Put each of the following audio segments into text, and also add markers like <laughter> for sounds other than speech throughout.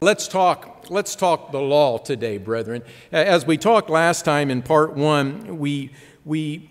Let's talk, let's talk the law today, brethren. As we talked last time in part one, we, we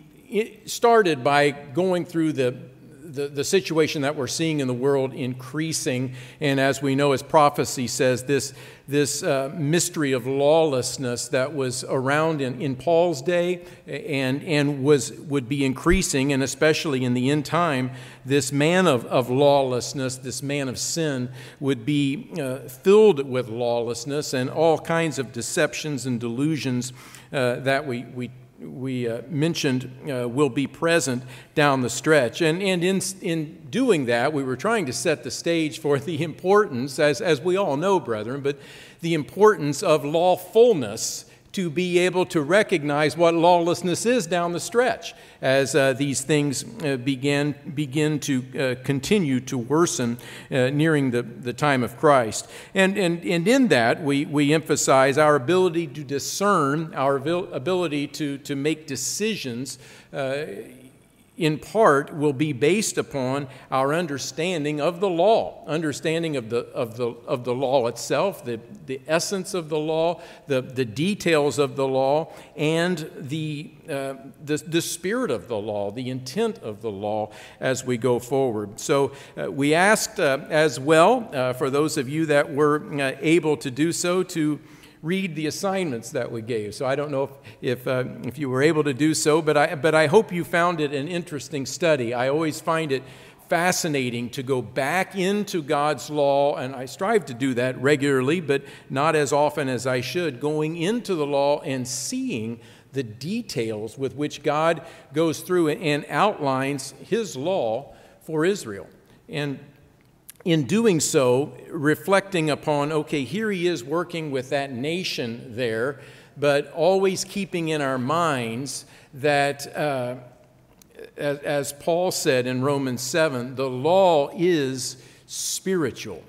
started by going through the, the, the, situation that we're seeing in the world increasing. And as we know, as prophecy says, this, this uh, mystery of lawlessness that was around in, in Paul's day and, and was, would be increasing, and especially in the end time, this man of, of lawlessness, this man of sin, would be uh, filled with lawlessness and all kinds of deceptions and delusions uh, that we, we we uh, mentioned uh, will be present down the stretch. And, and in, in doing that, we were trying to set the stage for the importance, as, as we all know, brethren, but the importance of lawfulness to be able to recognize what lawlessness is down the stretch as uh, these things uh, began, begin to uh, continue to worsen uh, nearing the, the time of Christ. And, and, and in that, we, we emphasize our ability to discern, our ability to, to make decisions uh, in part will be based upon our understanding of the law, understanding of the, of the, of the law itself, the, the essence of the law, the, the details of the law, and the, uh, the, the spirit of the law, the intent of the law as we go forward. So uh, we asked uh, as well, uh, for those of you that were uh, able to do so, to read the assignments that we gave. So I don't know if, if, uh, if you were able to do so, but I, but I hope you found it an interesting study. I always find it fascinating to go back into God's law, and I strive to do that regularly, but not as often as I should, going into the law and seeing the details with which God goes through and outlines His law for Israel. And in doing so, reflecting upon, okay, here he is working with that nation there, but always keeping in our minds that, uh, as, as Paul said in Romans 7, the law is spiritual.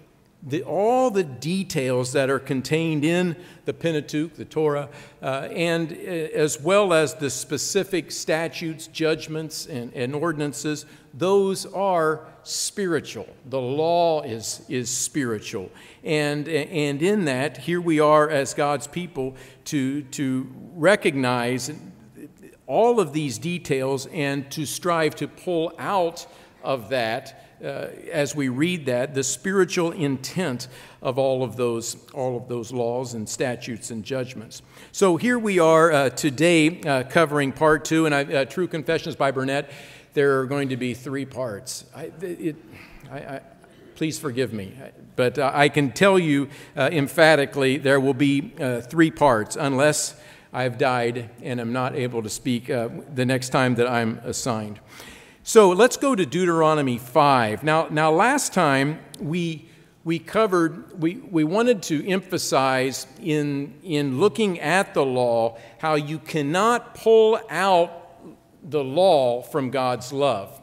The, all the details that are contained in the Pentateuch, the Torah, uh, and uh, as well as the specific statutes, judgments, and, and ordinances, those are spiritual. The law is, is spiritual. And, and in that, here we are as God's people to, to recognize all of these details and to strive to pull out of that. Uh, as we read that, the spiritual intent of all of those, all of those laws and statutes and judgments. So here we are uh, today, uh, covering part two, and I, uh, True Confessions by Burnett there are going to be three parts. I, it, I, please forgive me, but uh, I can tell you uh, emphatically there will be three parts unless I've died and am not able to speak the next time that I'm assigned. So let's go to Deuteronomy 5. Now, now last time we, we covered, we, we wanted to emphasize in, in looking at the law how you cannot pull out the law from God's love.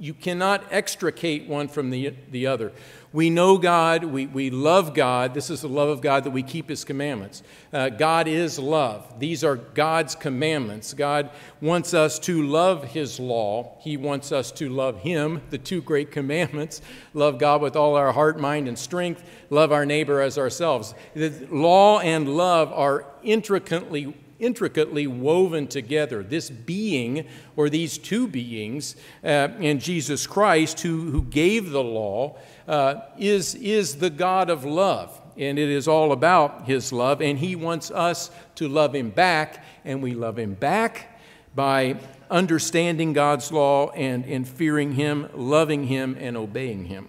You cannot extricate one from the, the other. We know God, we, we love God. This is the love of God that we keep His commandments. Uh, God is love. These are God's commandments. God wants us to love His law. He wants us to love Him, the two great commandments <laughs> love God with all our heart, mind, and strength, love our neighbor as ourselves. The law and love are intricately intricately woven together. This being, or these two beings, uh, in Jesus Christ, who, who gave the law, uh, is, is the God of love. And it is all about His love. And He wants us to love Him back. And we love Him back by understanding God's law and, and fearing Him, loving Him, and obeying Him.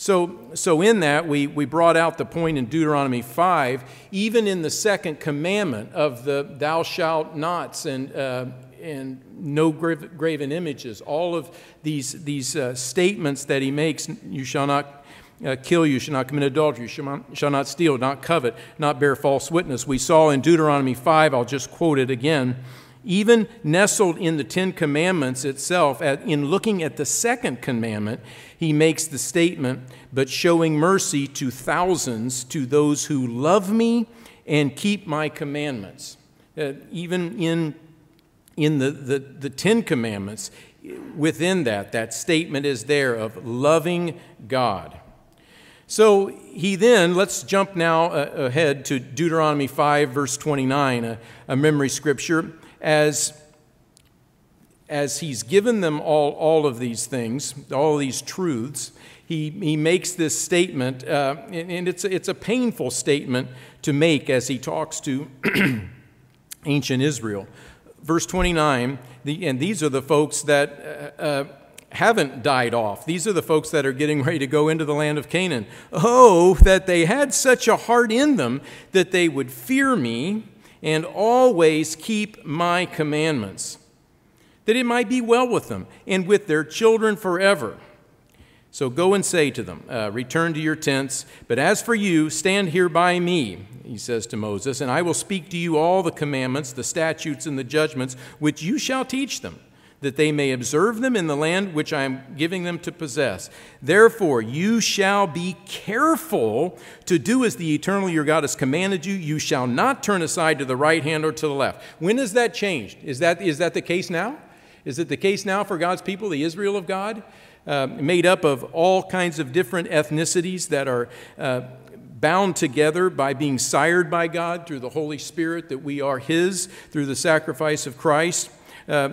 So, so in that, we, we brought out the point in Deuteronomy 5, even in the second commandment of the thou shalt nots and, uh, and no graven images, all of these, these uh, statements that he makes you shall not uh, kill, you shall not commit adultery, you shall not, shall not steal, not covet, not bear false witness. We saw in Deuteronomy 5, I'll just quote it again. Even nestled in the Ten Commandments itself, at, in looking at the second commandment, he makes the statement, but showing mercy to thousands, to those who love me and keep my commandments. Uh, even in, in the, the, the Ten Commandments, within that, that statement is there of loving God. So he then, let's jump now uh, ahead to Deuteronomy 5, verse 29, a, a memory scripture, as, as he's given them all, all of these things, all these truths. He, he makes this statement, uh, and, and it's, it's a painful statement to make as he talks to <clears throat> ancient Israel. Verse 29, the, and these are the folks that uh, uh haven't died off. These are the folks that are getting ready to go into the land of Canaan. Oh, that they had such a heart in them that they would fear me and always keep my commandments, that it might be well with them and with their children forever. So go and say to them, uh, Return to your tents, but as for you, stand here by me, he says to Moses, and I will speak to you all the commandments, the statutes, and the judgments which you shall teach them that they may observe them in the land which I am giving them to possess. Therefore, you shall be careful to do as the eternal your God has commanded you. You shall not turn aside to the right hand or to the left. When has that changed? Is that, is that the case now? Is it the case now for God's people, the Israel of God? Uh, made up of all kinds of different ethnicities that are uh, bound together by being sired by God through the Holy Spirit, that we are His through the sacrifice of Christ. Uh,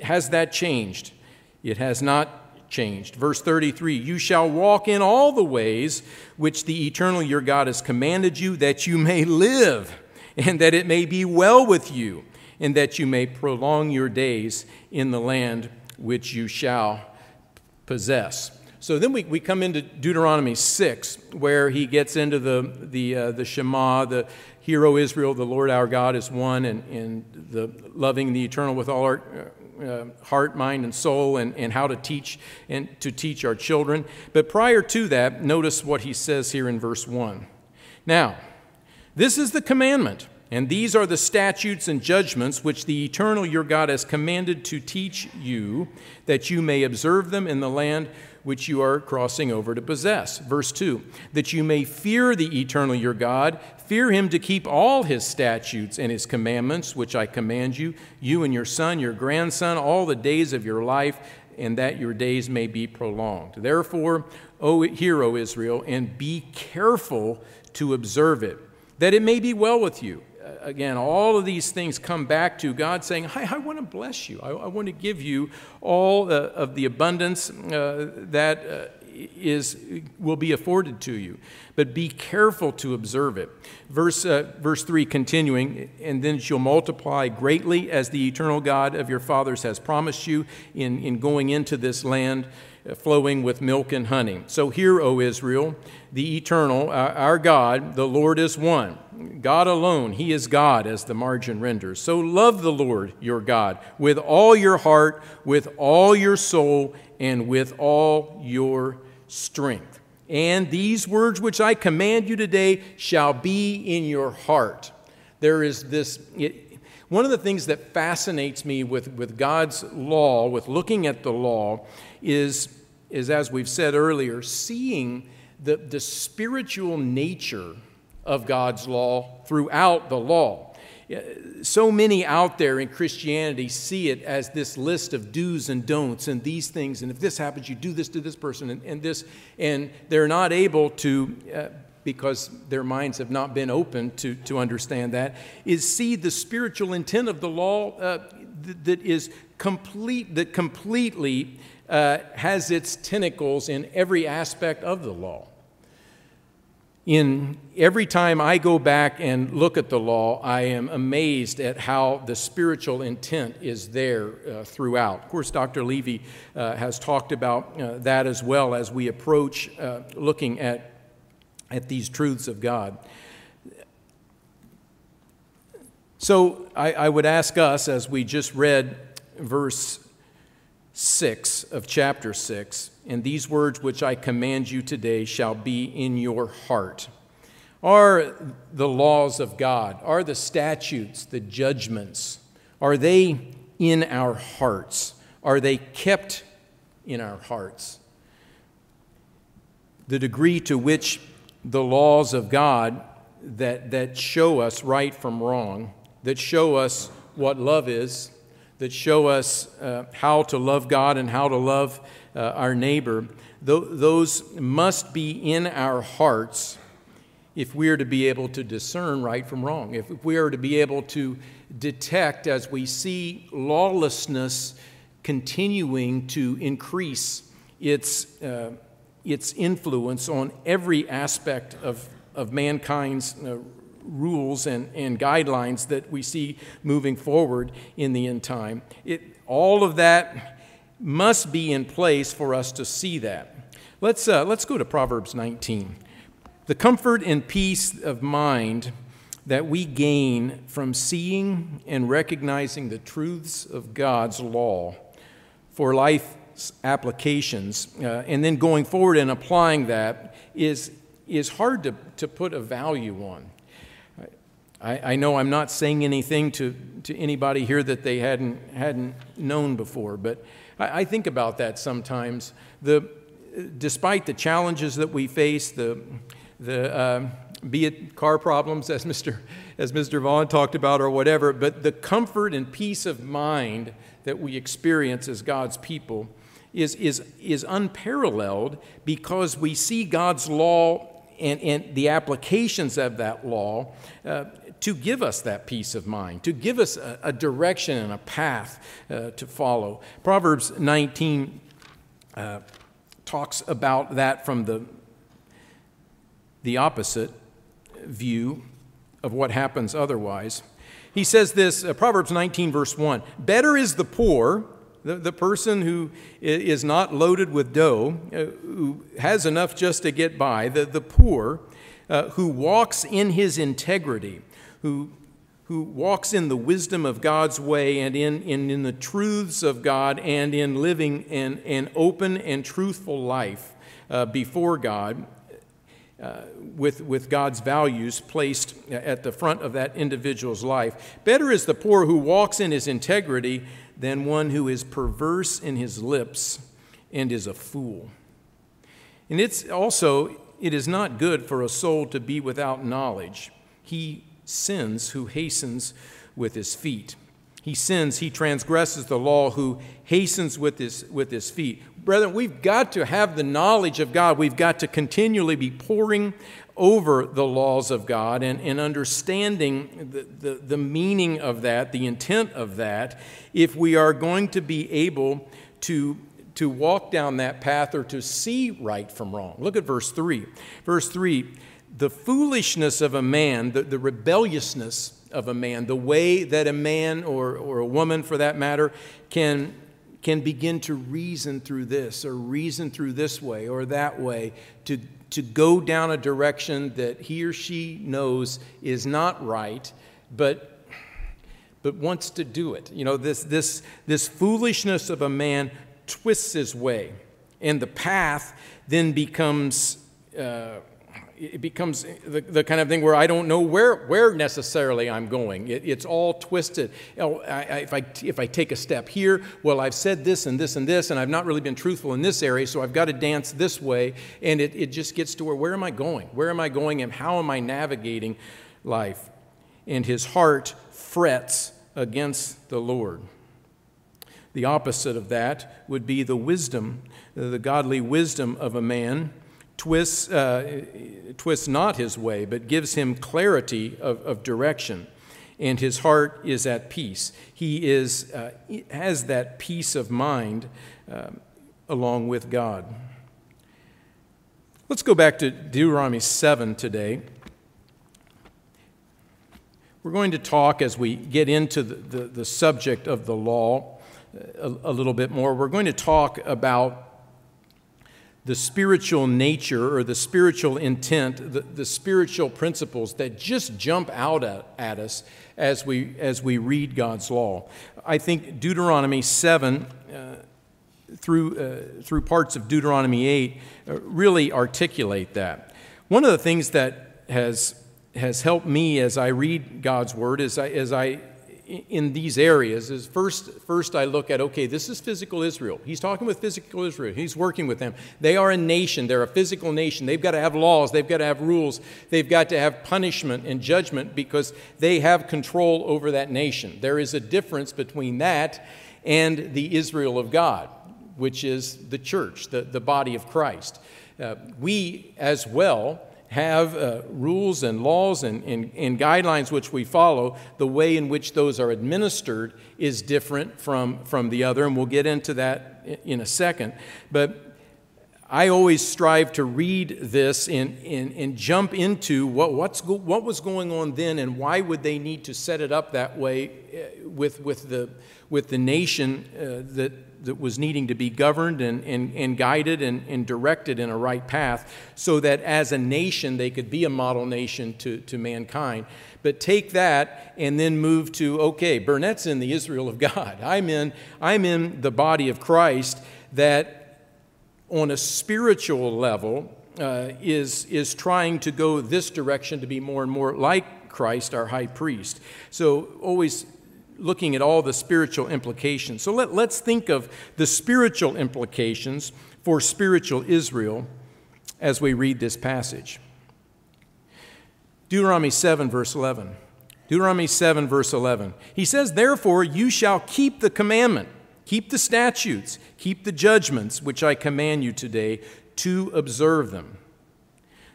has that changed? It has not changed. Verse 33 You shall walk in all the ways which the eternal your God has commanded you, that you may live, and that it may be well with you, and that you may prolong your days in the land which you shall possess. So then we, we come into Deuteronomy 6, where he gets into the, the, uh, the Shema, the Hear, O Israel, the Lord our God is one, and, and the loving the eternal with all our uh, heart, mind, and soul, and, and how to teach and to teach our children. But prior to that, notice what he says here in verse 1. Now, this is the commandment, and these are the statutes and judgments which the eternal your God has commanded to teach you, that you may observe them in the land which you are crossing over to possess. Verse 2 that you may fear the eternal your God, fear him to keep all his statutes and his commandments, which I command you, you and your son, your grandson, all the days of your life, and that your days may be prolonged. Therefore, O hear, O Israel, and be careful to observe it, that it may be well with you again, all of these things come back to God saying, I, I want to bless you. I, I, want to give you all uh, of the abundance uh, that uh, is, will be afforded to you. But be careful to observe it. Verse, uh, verse 3 continuing, and then you'll multiply greatly as the eternal God of your fathers has promised you in, in going into this land flowing with milk and honey. So hear, O Israel, the eternal, our God, the Lord is one. God alone, He is God, as the margin renders. So love the Lord your God with all your heart, with all your soul, and with all your strength. And these words which I command you today shall be in your heart. There is this. It, one of the things that fascinates me with, with God's law, with looking at the law, is is, as we've said earlier, seeing the, the spiritual nature of God's law throughout the law. So many out there in Christianity see it as this list of do's and don'ts and these things, and if this happens, you do this to this person and, and this, and they're not able to. Uh, because their minds have not been open to, to understand that, is see the spiritual intent of the law uh, th- that is complete, that completely uh, has its tentacles in every aspect of the law. In every time I go back and look at the law, I am amazed at how the spiritual intent is there uh, throughout. Of course, Dr. Levy uh, has talked about uh, that as well as we approach uh, looking at, at these truths of God. So I, I would ask us, as we just read verse 6 of chapter 6 And these words which I command you today shall be in your heart. Are the laws of God, are the statutes, the judgments, are they in our hearts? Are they kept in our hearts? The degree to which the laws of God that, that show us right from wrong, that show us what love is, that show us uh, how to love God and how to love uh, our neighbor, those must be in our hearts if we are to be able to discern right from wrong, if we are to be able to detect as we see lawlessness continuing to increase its, uh, its influence on every aspect of, of mankind's uh, rules and, and guidelines that we see moving forward in the end time. It, all of that must be in place for us to see that. Let's, uh, let's go to Proverbs 19. The comfort and peace of mind that we gain from seeing and recognizing the truths of God's law for life applications uh, and then going forward and applying that is, is hard to, to put a value on. I, I know I'm not saying anything to, to anybody here that they hadn't, hadn't known before, but I, I think about that sometimes. The, despite the challenges that we face, the, the, uh, be it car problems, as <laughs> Mr. as Mr. Vaughn talked about, or whatever, but the comfort and peace of mind that we experience as God's people is, is, is unparalleled because we see God's law and, and the applications of that law uh, to give us that peace of mind, to give us a, a direction and a path uh, to follow. Proverbs 19 uh, talks about that from the, the opposite view of what happens otherwise. He says this, uh, Proverbs 19, verse 1 Better is the poor, the, the person who is not loaded with dough, uh, who has enough just to get by, the, the poor, uh, who walks in his integrity who, who walks in the wisdom of God's way and in, in, in the truths of God and in living an, an open and truthful life uh, before God. Uh, with, with God's values placed at the front of that individual's life. Better is the poor who walks in his integrity than one who is perverse in his lips and is a fool. And it's also, it is not good for a soul to be without knowledge. He sins who hastens with his feet. He sins, he transgresses the law who hastens with his, with his feet. Brethren, we've got to have the knowledge of God. We've got to continually be poring over the laws of God and, and understanding the, the, the meaning of that, the intent of that, if we are going to be able to to walk down that path or to see right from wrong. Look at verse 3. Verse 3 the foolishness of a man, the, the rebelliousness of a man, the way that a man or, or a woman for that matter can, can begin to reason through this or reason through this way or that way to, to go down a direction that he or she knows is not right, but, but wants to do it. You know, this, this, this foolishness of a man twists his way, and the path then becomes. Uh, it becomes the, the, kind of thing where I don't know where, where necessarily I'm going. It, it's all twisted. Oh, I, I, if, I, if I take a step here, well, I've said this and this and this, and I've not really been truthful in this area, so I've got to dance this way. And it, it just gets to where, where am I going? Where am I going, and how am I navigating life? And his heart frets against the Lord. The opposite of that would be the wisdom, the godly wisdom of a man twists, uh, twists not his way, but gives him clarity of, of direction. And his heart is at peace. He is, uh, has that peace of mind uh, along with God. Let's go back to Deuteronomy 7 today. We're going to talk as we get into the, the, the subject of the law uh, a, a little bit more. We're going to talk about the spiritual nature or the spiritual intent, the, the spiritual principles that just jump out at, at, us as we, as we read God's law. I think Deuteronomy 7 uh, through, uh, through parts of Deuteronomy 8 uh, really articulate that. One of the things that has, has helped me as I read God's word is I, as I in these areas is first, first I look at, okay, this is physical Israel. He's talking with physical Israel. He's working with them. They are a nation. They're a physical nation. They've got to have laws. They've got to have rules. They've got to have punishment and judgment because they have control over that nation. There is a difference between that and the Israel of God. which is the church, the, the body of Christ. Uh, we as well have uh, rules and laws and, and, and, guidelines which we follow. The way in which those are administered is different from, from the other, and we'll get into that in a second. But I always strive to read this and, and, and jump into what, what's go, what was going on then and why would they need to set it up that way uh, with, with, the, with the nation uh, that, that was needing to be governed and, and, and guided and, and directed in a right path so that as a nation they could be a model nation to, to mankind. But take that and then move to okay, Burnett's in the Israel of <laughs> God. I'm in, I'm in the body of Christ that on a spiritual level, uh, is, is trying to go this direction to be more and more like Christ, our high priest. So, always looking at all the spiritual implications. So, let, let's think of the spiritual implications for spiritual Israel as we read this passage. Deuteronomy 7, verse 11. Deuteronomy 7, verse 11. He says, Therefore, you shall keep the commandment Keep the statutes, keep the judgments which I command you today to observe them.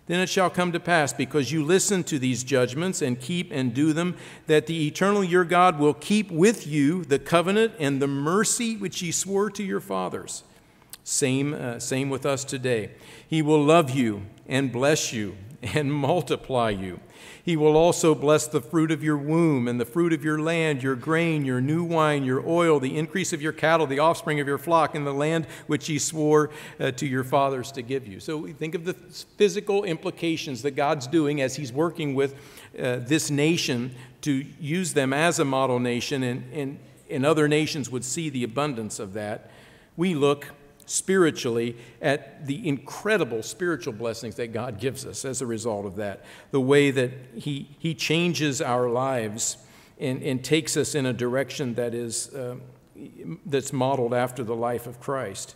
Then it shall come to pass, because you listen to these judgments and keep and do them, that the eternal your God will keep with you the covenant and the mercy which he swore to your fathers. Same, uh, same with us today. He will love you and bless you and <laughs> multiply you. He will also bless the fruit of your womb and the fruit of your land, your grain, your new wine, your oil, the increase of your cattle, the offspring of your flock, in the land which he swore uh, to your fathers to give you. So we think of the physical implications that God's doing as he's working with uh, this nation to use them as a model nation, and, and, and other nations would see the abundance of that. We look spiritually at the incredible spiritual blessings that God gives us as a result of that. The way that He, he changes our lives and, and takes us in a direction that is, uh, that's modeled after the life of Christ.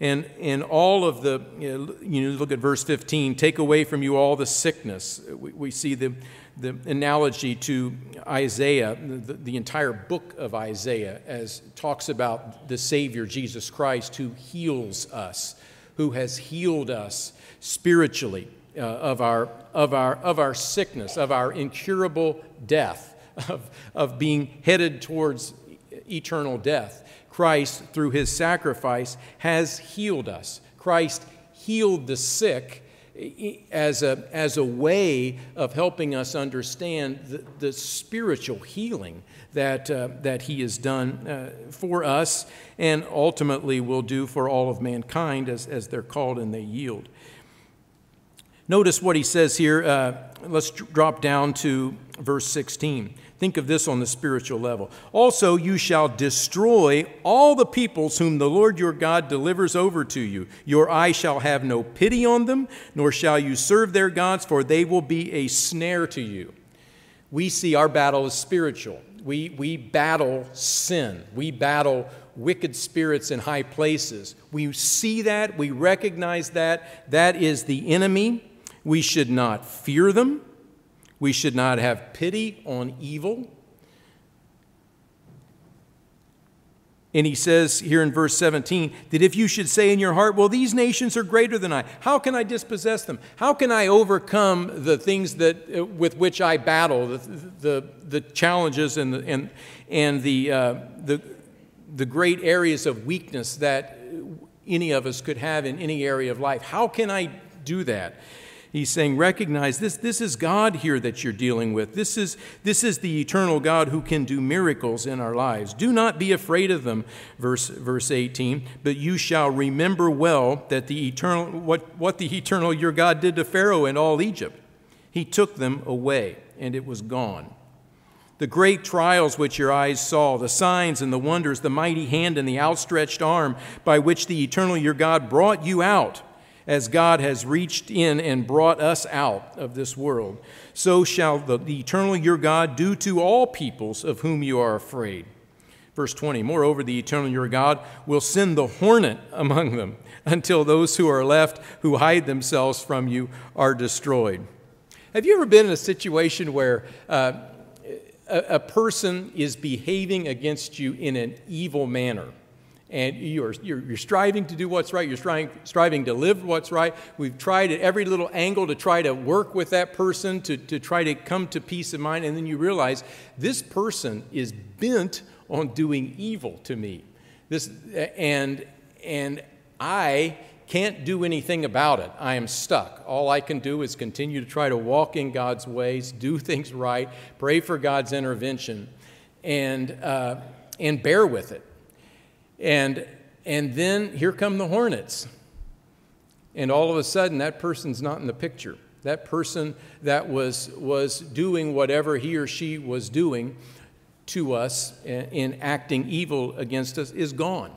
And, and all of the, you, know, look at verse 15, take away from you all the sickness. We, we see the, the analogy to Isaiah, the, the, entire book of Isaiah, as talks about the Savior, Jesus Christ, who heals us, who has healed us spiritually uh, of, our, of, our, of our sickness, of our incurable death, of, of being headed towards eternal death. Christ, through his sacrifice, has healed us. Christ healed the sick as a, as a way of helping us understand the, the spiritual healing that, uh, that He has done uh, for us and ultimately will do for all of mankind as, as they're called and they yield. Notice what He says here. Uh, let's drop down to verse 16. Think of this on the spiritual level. Also, you shall destroy all the peoples whom the Lord your God delivers over to you. Your eye shall have no pity on them, nor shall you serve their gods, for they will be a snare to you. We see our battle as spiritual. We, we battle sin, we battle wicked spirits in high places. We see that, we recognize that. That is the enemy. We should not fear them. We should not have pity on evil. And he says here in verse 17 that if you should say in your heart, Well, these nations are greater than I, how can I dispossess them? How can I overcome the things that, uh, with which I battle, the, the, the challenges and the, and, and the, uh, the, the great areas of weakness that any of us could have in any area of life? How can I do that? He's saying, recognize this, this is God here that you're dealing with. This is, this is the eternal God who can do miracles in our lives. Do not be afraid of them, verse, verse 18, but you shall remember well that the eternal, what, what the eternal your God did to Pharaoh and all Egypt. He took them away, and it was gone. The great trials which your eyes saw, the signs and the wonders, the mighty hand and the outstretched arm by which the eternal your God brought you out as God has reached in and brought us out of this world, so shall the, eternal your God do to all peoples of whom you are afraid. Verse 20 Moreover, the eternal your God will send the hornet among them until those who are left who hide themselves from you are destroyed. Have you ever been in a situation where uh, a, a person is behaving against you in an evil manner? And you're, you're, you're, striving to do what's right. You're striving, striving to live what's right. We've tried at every little angle to try to work with that person, to, to try to come to peace of mind. And then you realize this person is bent on doing evil to me. This, and, and I can't do anything about it. I am stuck. All I can do is continue to try to walk in God's ways, do <laughs> things right, pray for God's intervention, and, uh, and bear with it. And, and then here come the hornets. And all of a sudden, that person's not in the picture. That person that was, was doing whatever he or she was doing to us in acting evil against us is gone,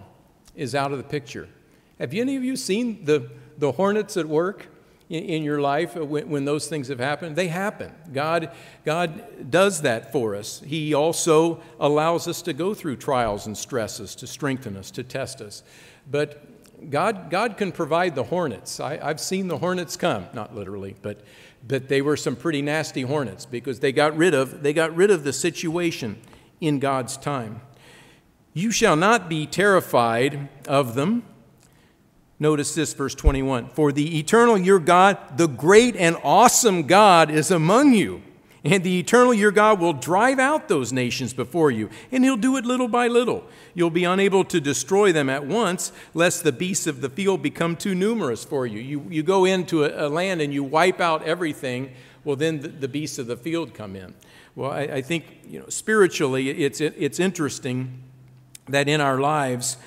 is out of the picture. Have any of you seen the, the hornets at work in, in your life uh, when, when those things have happened? They happen. God, God does that for us. He also allows us to go through trials and stresses to strengthen us, to test us. But God, God can provide the hornets. I, have seen the hornets come, not literally, but, but they were some pretty nasty hornets because they got rid of, they got rid of the situation in God's time. You shall not be terrified of them Notice this, verse 21 For the eternal your God, the great and awesome God, is among you. And the eternal your God will drive out those nations before you, and he'll do it little by little. You'll be unable to destroy them at once, lest the beasts of the field become too numerous for you. You, you go into a, a land and you wipe out everything, well, then the, the beasts of the field come in. Well, I, I think you know, spiritually, it's, it's interesting that in our lives,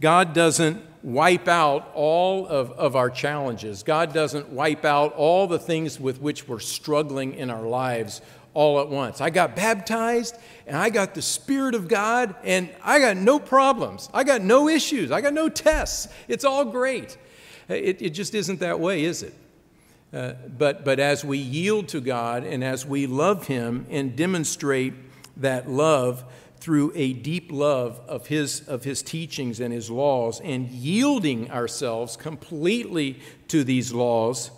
God doesn't wipe out all of, of our challenges. God doesn't wipe out all the things with which we're struggling in our lives all at once. I got baptized and I got the Spirit of God and I got no problems. I got no issues. I got no tests. It's all great. It, it just isn't that way, is it? Uh, but, but as we yield to God and as we love Him and demonstrate that love, through a deep love of his, of his teachings and his laws and yielding ourselves completely to these laws,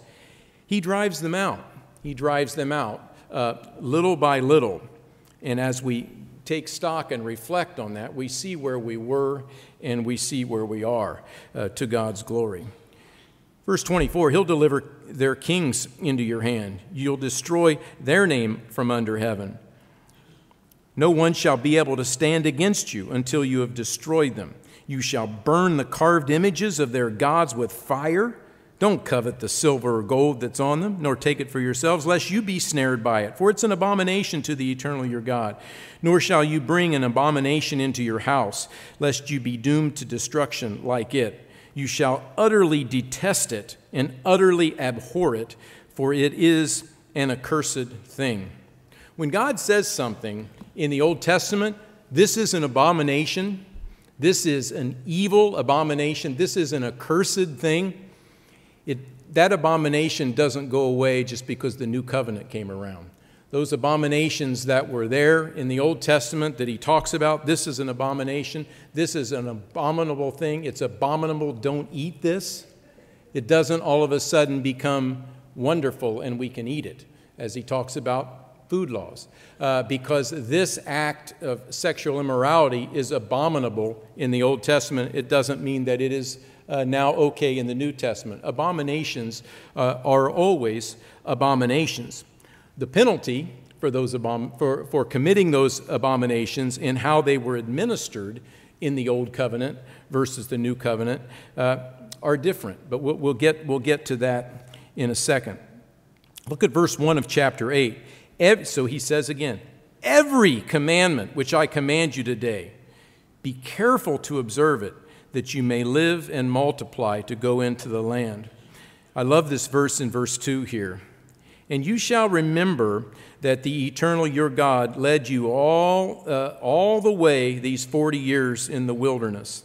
he drives them out. He drives them out uh, little by little. And as we take stock and reflect on that, we see where we were and we see where we are uh, to God's glory. Verse 24 He'll deliver their kings into your hand, you'll destroy their name from under heaven. No one shall be able to stand against you until you have destroyed them. You shall burn the carved images of their gods with fire. Don't covet the silver or gold that's on them, nor take it for yourselves, lest you be snared by it, for it's an abomination to the eternal your God. Nor shall you bring an abomination into your house, lest you be doomed to destruction like it. You shall utterly detest it and utterly abhor it, for it is an accursed thing. When God says something, in the Old Testament, this is an abomination. This is an evil abomination. This is an accursed thing. It, that abomination doesn't go away just because the new covenant came around. Those abominations that were there in the Old Testament that he talks about, this is an abomination. This is an abominable thing. It's abominable. Don't eat this. It doesn't all of a sudden become wonderful and we can eat it, as he talks about food laws uh, because this act of sexual immorality is abominable in the Old Testament. It doesn't mean that it is uh, now okay in the New Testament. Abominations uh, are always abominations. The penalty for, those abom- for, for committing those abominations and how they were administered in the Old Covenant versus the New Covenant uh, are different, but we'll, we'll, get, we'll get to that in a second. Look at verse 1 of chapter 8 so he says again, every commandment which I command you today, be careful to observe it, that you may live and multiply to go into the land. I love this verse in verse 2 here. And you shall remember that the eternal your God led you all, uh, all the way these 40 years in the wilderness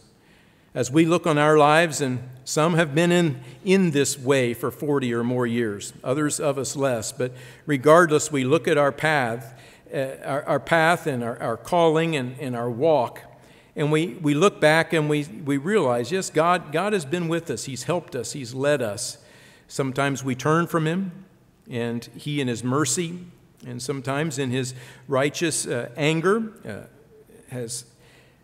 as we look on our lives, and some have been in, in this way for 40 or more years, others of us less, but regardless, we look at our path, uh, our, our, path and our, our calling and, and our walk, and we, we look back and we, we realize, yes, God, God has been with us. He's helped us. He's led us. Sometimes we turn from Him, and He, in His mercy, and sometimes in His righteous uh, anger, uh, has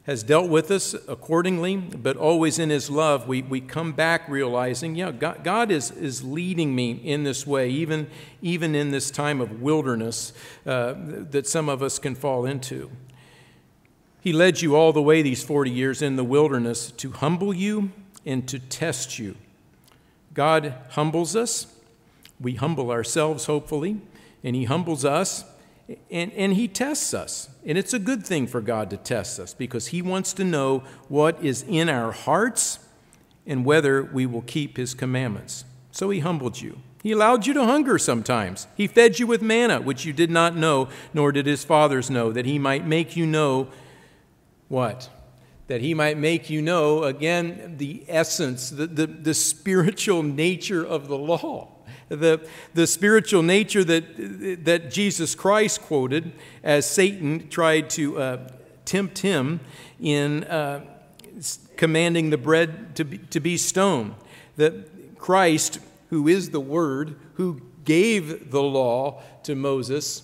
has dealt with us accordingly, but always in His love, we, we come back realizing, yeah, God, God is, is leading me in this way, even, even in this time of wilderness uh, that some of us can fall into. He led you all the way these 40 years in the wilderness to humble you and to test you. God humbles us. We humble ourselves, hopefully, and He humbles us and, and he tests us. And it's a good thing for God to test us because he wants to know what is in our hearts and whether we will keep his commandments. So he humbled you. He allowed you to hunger sometimes. He fed you with manna, which you did not know, nor did his fathers know, that he might make you know what? That he might make you know, again, the essence, the, the, the spiritual nature of the law the, the spiritual nature that, that Jesus Christ quoted as Satan tried to uh, tempt him in uh, commanding the bread to be, to be stone. That Christ, who is the Word, who gave the law to Moses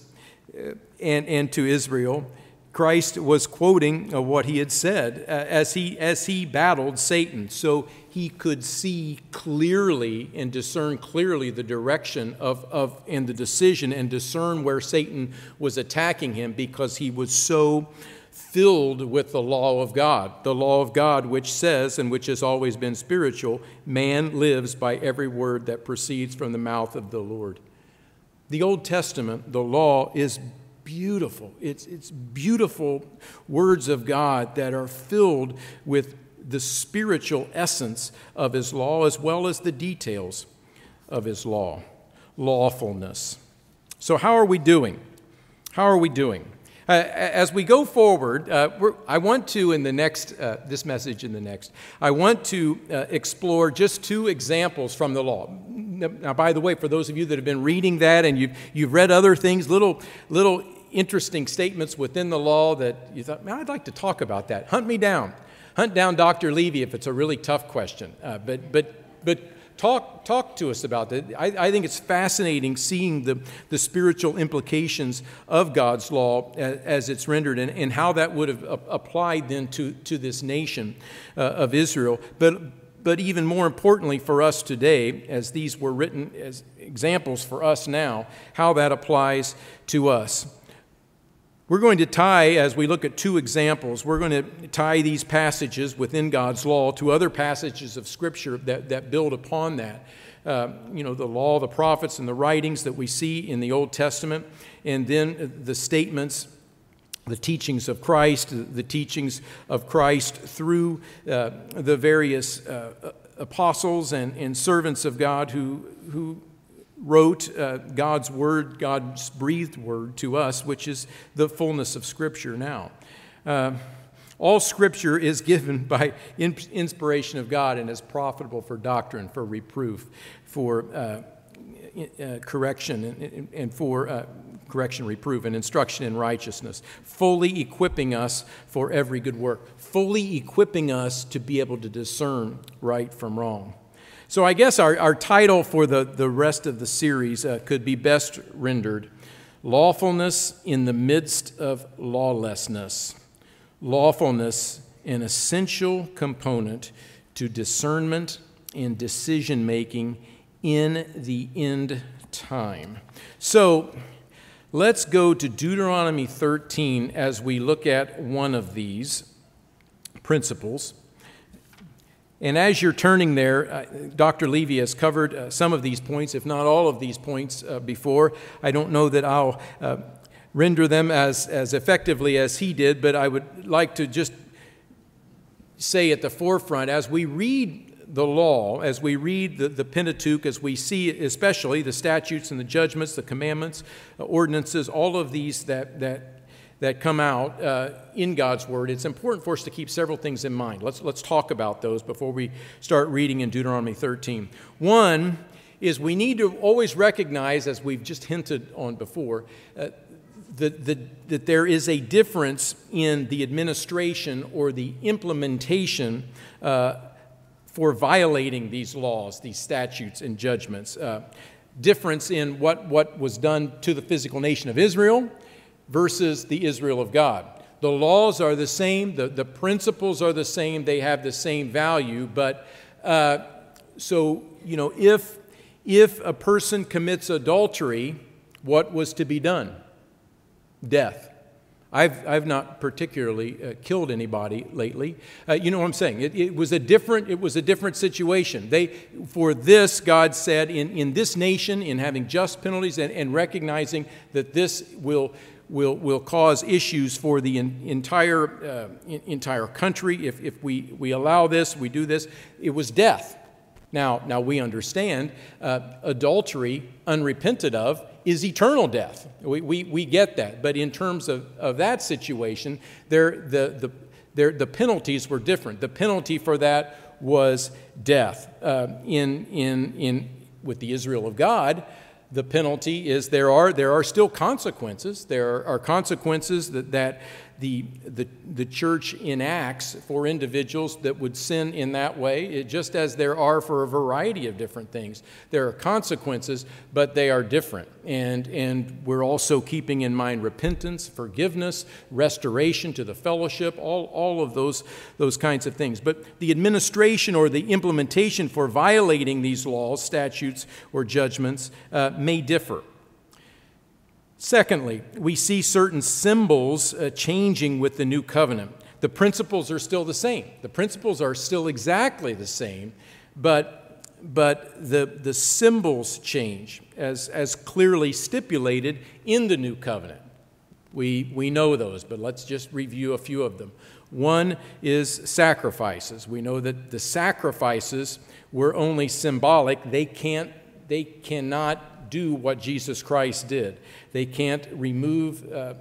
uh, and, and to Israel, Christ was quoting uh, what he had said uh, as he, as he battled Satan. So he could see clearly and discern clearly the direction of, of and the decision and discern where Satan was attacking him because he was so filled with the law of God. The law of God, which says, and which has always been spiritual, man lives by every word that proceeds from the mouth of the Lord. The Old Testament, the law, is beautiful. It's, it's beautiful words of God that are filled with the spiritual essence of His law as well as the details of His law. Lawfulness. So, how are we doing? How are we doing? Uh, as we go forward, uh, I want to, in the next, uh, this message in the next, I want to uh, explore just two examples from the law. Now, by the way, for those of you that have been reading that and you've, you've read other things, little, little interesting statements within the law that you thought, man, I'd like to talk about that. Hunt me down. Hunt down Dr. Levy if it's a really tough question. Uh, but, but, but talk, talk to us about that. I, I, think it's fascinating seeing the, the spiritual implications of God's law as, as it's rendered and, and how that would have applied then to, to this nation uh, of Israel. But, but even more importantly for us today, as these were written as examples for us now, how that applies to us. We're going to tie, as we look at two examples, we're going to tie these passages within God's law to other passages of Scripture that, that build upon that. Uh, you know, the law, the prophets, and the writings that we see in the Old Testament, and then the statements, the teachings of Christ, the teachings of Christ through uh, the various uh, apostles and, and servants of God who, who wrote uh, God's word, God's breathed word to us, which is the fullness of Scripture now. Uh, all Scripture is given by inspiration of God and is profitable for doctrine, for reproof, for uh, uh correction, and, and for uh, correction, reproof, and instruction in righteousness, fully equipping us for every good work, fully equipping us to be able to discern right from wrong. So I guess our, our title for the, the rest of the series uh, could be best rendered Lawfulness in the Midst of Lawlessness. Lawfulness, an essential component to discernment and decision making in the end time. So let's go to Deuteronomy 13 as we look at one of these principles. And as you're turning there, uh, Dr. Levy has covered uh, some of these points, if not all of these points, uh, before. I don't know that I'll render them as, as effectively as he did, but I would like to just say at the forefront as we read the law, as we read the, the Pentateuch, as we see especially the statutes and the judgments, the commandments, ordinances, all of these that, that that come out uh, in God's Word, it's important for us to keep several things in mind. Let's, let's talk about those before we start reading in Deuteronomy 13. One is we need to always recognize, as we've just hinted on before, uh, that, that, that there is a difference in the administration or the implementation uh, for violating these laws, these statutes, and judgments. Uh, difference in what, what was done to the physical nation of Israel versus the Israel of God. The laws are the same, the, the principles are the same, they have the same value, but uh, so, you know, if, if a person commits adultery, what was to be done? Death. I've, I've not particularly uh, killed anybody lately. Uh, you know what I'm saying? It, it, was a different, it was a different situation. They, for this, God said, in, in this nation, in having just penalties and, and recognizing that this will, will, will cause issues for the in, entire, uh, in, entire country, if, if we, we allow this, we do this, it was death. Now, now we understand uh, adultery unrepented of is eternal death. We, we, we get that. But in terms of, of that situation, there, the, the, there, the penalties were different. The penalty for that was death. Uh, in, in, in, with the Israel of God, the penalty is there are, there are still consequences. There are consequences that, that the, the, the church enacts for individuals that would sin in that way, it, just as there are for a variety of different things. There are consequences, but they are different. And, and we're also keeping in mind repentance, forgiveness, restoration to the fellowship, all, all of those, those kinds of things. But the administration or the implementation for violating these laws, statutes, or judgments uh, may differ. Secondly, we see certain symbols uh, changing with the new covenant. The principles are still the same. The principles are still exactly the same, but, but the, the symbols change as, as clearly stipulated in the new covenant. We, we know those, but let's just review a few of them. One is sacrifices. We know that the sacrifices were only symbolic, they, can't, they cannot do what Jesus Christ did. They can't remove uh,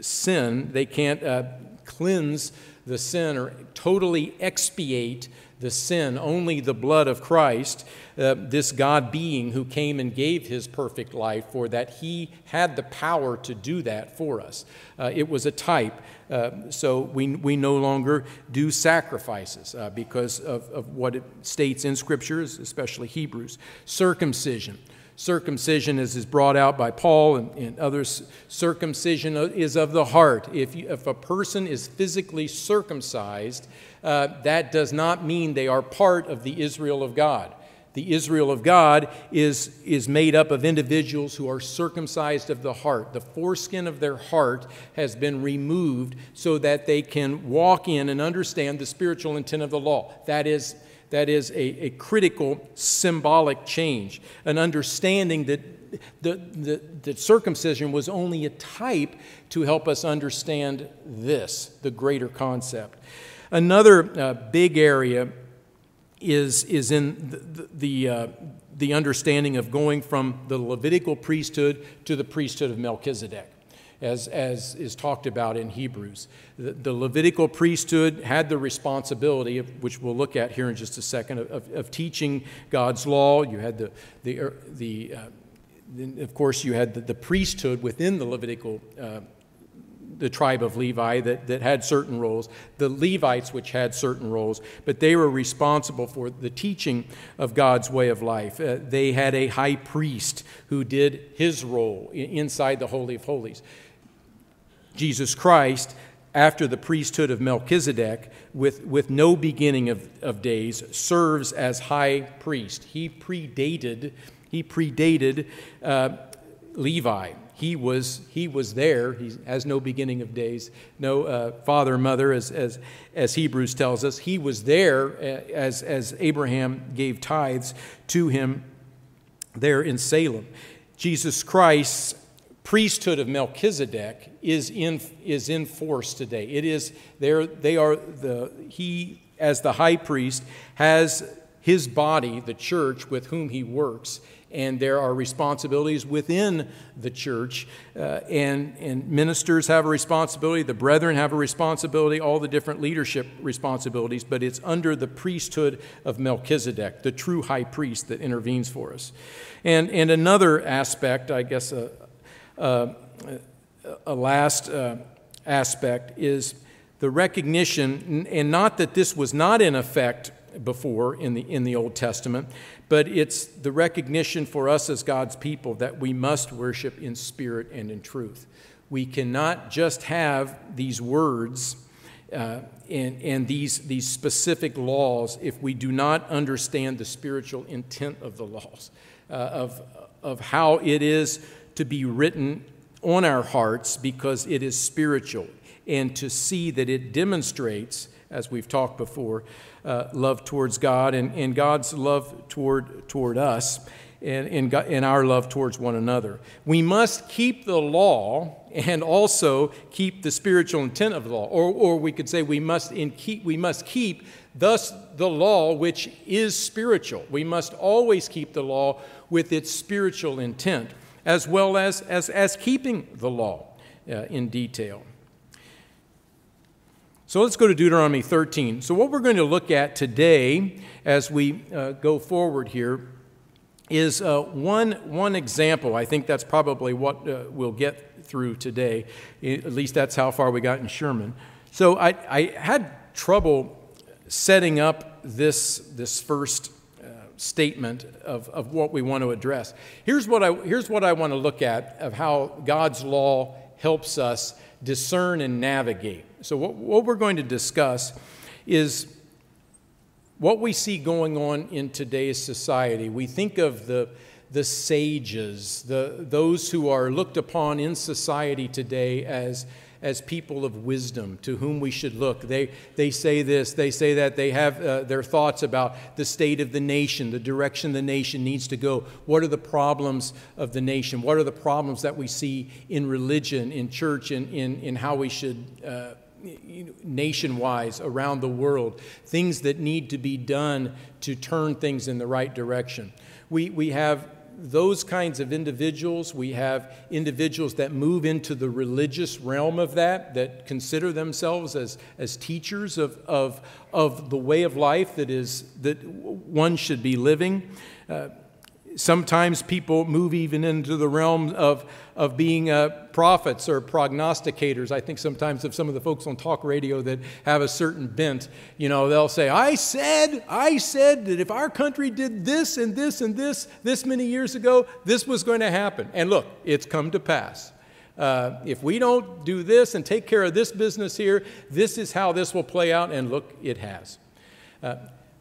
sin, they can't uh, cleanse the sin or totally expiate the sin. Only the blood of Christ, uh, this God being who came and gave his perfect life for that, he had the power to do that for us. Uh, it was a type. Uh, so we, we no longer do sacrifices uh, because of, of what it states in scriptures, especially Hebrews. Circumcision circumcision, as is brought out by Paul and, and others, circumcision is of the heart. If, you, if a person is physically circumcised, uh, that does not mean they are part of the Israel of God. The Israel of God is, is made up of individuals who are circumcised of the heart. The foreskin of their heart has been removed so that they can walk in and understand the spiritual intent of the law. That is, that is a, a critical symbolic change, an understanding that the, the, the, circumcision was only a type to help us understand this, the greater concept. Another uh, big area is, is in the, the, uh, the understanding of going from the Levitical priesthood to the priesthood of Melchizedek as, as is talked about in Hebrews. The, the, Levitical priesthood had the responsibility, of, which we'll look at here in just a second, of, of teaching God's law. You had the, the, er, the uh, of course, you had the, the, priesthood within the Levitical uh, the tribe of Levi that, that had certain roles, the Levites, which had certain roles, but they were responsible for the teaching of God's way of life. Uh, they had a high priest who did his role inside the Holy of Holies. Jesus Christ, after the priesthood of Melchizedek, with, with no beginning of, of days, serves as high priest. He predated, he predated uh, Levi. He was, he was there. He has no beginning of days, no uh, father, mother, as, as, as Hebrews tells us. He was there uh, as, as Abraham gave tithes to him there in Salem. Jesus Christ's priesthood of Melchizedek is in, is in force today. It is there, they are the, he, as the high priest, has his body, the church with whom he works, and there are responsibilities within the church. Uh, and, and ministers have a responsibility, the brethren have a responsibility, all the different leadership responsibilities, but it's under the priesthood of Melchizedek, the true high priest that intervenes for us. And, and another aspect, I guess, uh, a last uh, aspect is the recognition, and not that this was not in effect before in the, in the Old Testament, but it's the recognition for us as God's people that we must worship in spirit and in truth. We cannot just have these words uh, and, and these, these specific laws if we do not understand the spiritual intent of the laws, uh, of, of how it is to be written on our hearts because it is spiritual, and to see that it demonstrates, as we've talked before, uh, love towards God and, and God's love toward, toward us and, and, and our love towards one another. We must keep the law and also keep the spiritual intent of the law. Or, or we could say we must, in keep, we must keep thus the law which is spiritual. We must always keep the law with its spiritual intent, as well as, as, as keeping the law uh, in detail. So let's go to Deuteronomy 13. So, what we're going to look at today as we uh, go forward here is uh, one, one example. I think that's probably what uh, we'll get through today. At least that's how far we got in Sherman. So, I, I had trouble setting up this, this first statement of, of what we want to address. Here's what, I, here's what I want to look at of how God's law helps us discern and navigate. So, what, what we're going to discuss is what we see going on in today's society. We think of the, the sages, the, those who are looked upon in society today as, as people of wisdom to whom we should look. They, they say this, they say that, they have uh, their thoughts about the state of the nation, the direction the nation needs to go. What are the problems of the nation? What are the problems that we see in religion, in church, in, in, in how we should. Uh, nationwide around the world, things that need to be done to turn things in the right direction. We, we have those kinds of individuals. We have individuals that move into the religious realm of that, that consider themselves as, as teachers of, of, of the way of life that, is, that one should be living. Uh, Sometimes people move even into the realm of, of being uh, prophets or prognosticators. I think sometimes of some of the folks on talk radio that have a certain bent, you know, they'll say, I said, I said that if our country did this and this and this this many years ago, this was going to happen. And look, it's come to pass. Uh, if we don't do this and take care of this business here, this is how this will play out. And look, it has. Uh,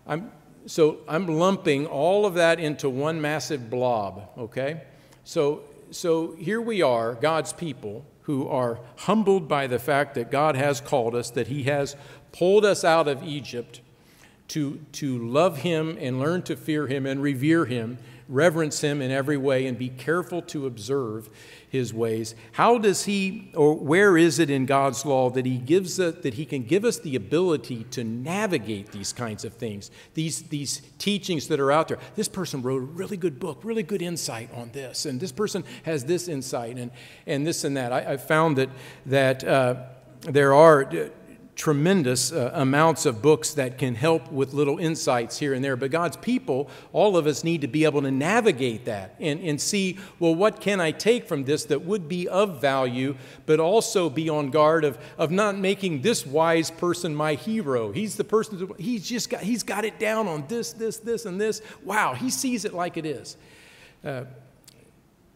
I'm so I'm lumping all of that into one massive blob, okay? So, so here we are, God's people, who are humbled by the fact that God has called us, that He has pulled us out of Egypt to, to love Him and learn to fear Him and revere Him, reverence Him in every way, and be careful to observe his ways. How does he, or where is it in God's law that he gives us, that he can give us the ability to navigate these kinds of things, these, these teachings that are out there? This person wrote a really good book, really good insight on this, and this person has this insight, and, and this and that. I, I found that, that uh, there are tremendous uh, amounts of books that can help with little insights here and there. But God's people, all of us need to be able to navigate that and, and see, well, what can I take from this that would be of value, but also be on guard of, of not making this wise person my hero. He's the person, he's just got, he's got it down on this, this, this, and this. Wow, he sees it like it is. Uh,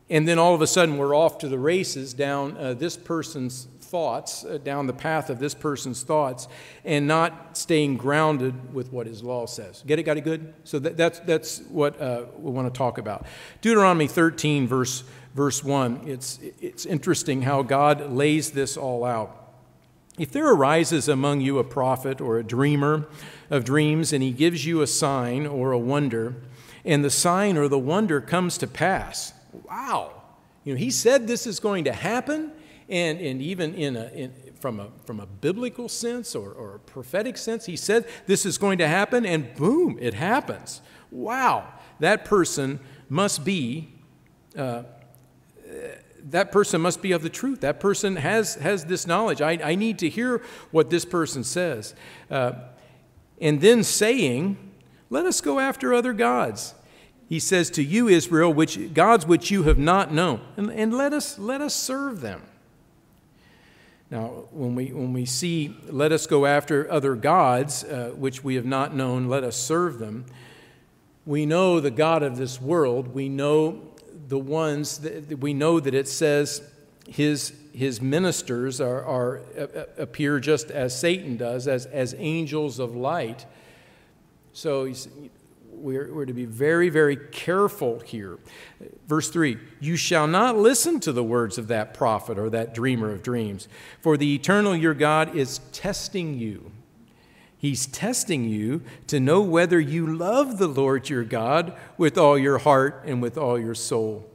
and then all of a sudden, we're off to the races down uh, this person's thoughts, uh, down the path of this person's thoughts, and not staying grounded with what his law says. Get it? Got it good? So that, that's, that's what uh, we want to talk about. Deuteronomy 13, verse, verse 1. It's, it's interesting how God lays this all out. If there arises among you a prophet or a dreamer of dreams, and he gives you a sign or a wonder, and the sign or the wonder comes to pass, wow. You know, he said this is going to happen, and, and even in a, in, from, a, from a biblical sense or, or a prophetic sense, he said this is going to happen, and boom, it happens. Wow, that person must be. Uh, that person must be of the truth. That person has, has this knowledge. I, I need to hear what this person says. Uh, and then saying, Let us go after other gods. He says to you, Israel, which gods which you have not known, and, and let, us, let us serve them. Now, when we, when we see, let us go after other gods, uh, which we have not known, let us serve them, we know the God of this world. We know the ones that we know that it says his, his ministers are, are, appear just as Satan does, as, as angels of light. So we're, we're to be very, very careful here. Verse 3 You shall not listen to the words of that prophet or that dreamer of dreams, for the eternal your God is testing you. He's testing you to know whether you love the Lord your God with all your heart and with all your soul.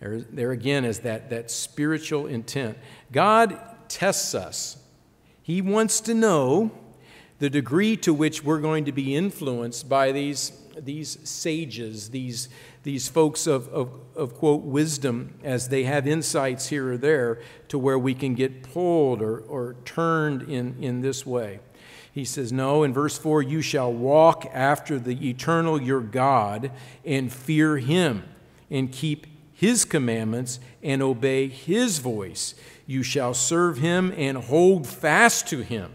There, there again is that, that spiritual intent. God tests us. He wants to know the degree to which we're going to be influenced by these, these sages, these, these folks of, of, of, quote, wisdom, as they have insights here or there to where we can get pulled or, or turned in, in this way. He says, No, in verse 4, you shall walk after the eternal your God and fear him and keep his commandments and obey his voice. You shall serve him and hold fast to him.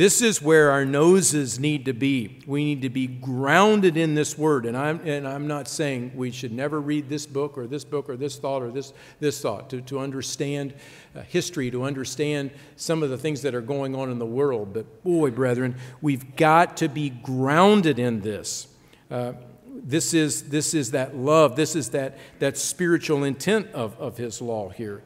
This is where our noses need to be. We need to be grounded in this word. And I'm, and I'm not saying we should never read this book or this book or this thought or this, this thought to, to understand uh, history, to understand some of the things that are going on in the world. But boy, brethren, we've got to be grounded in this. Uh, this is, this is that love, this is that, that spiritual intent of, of his law here.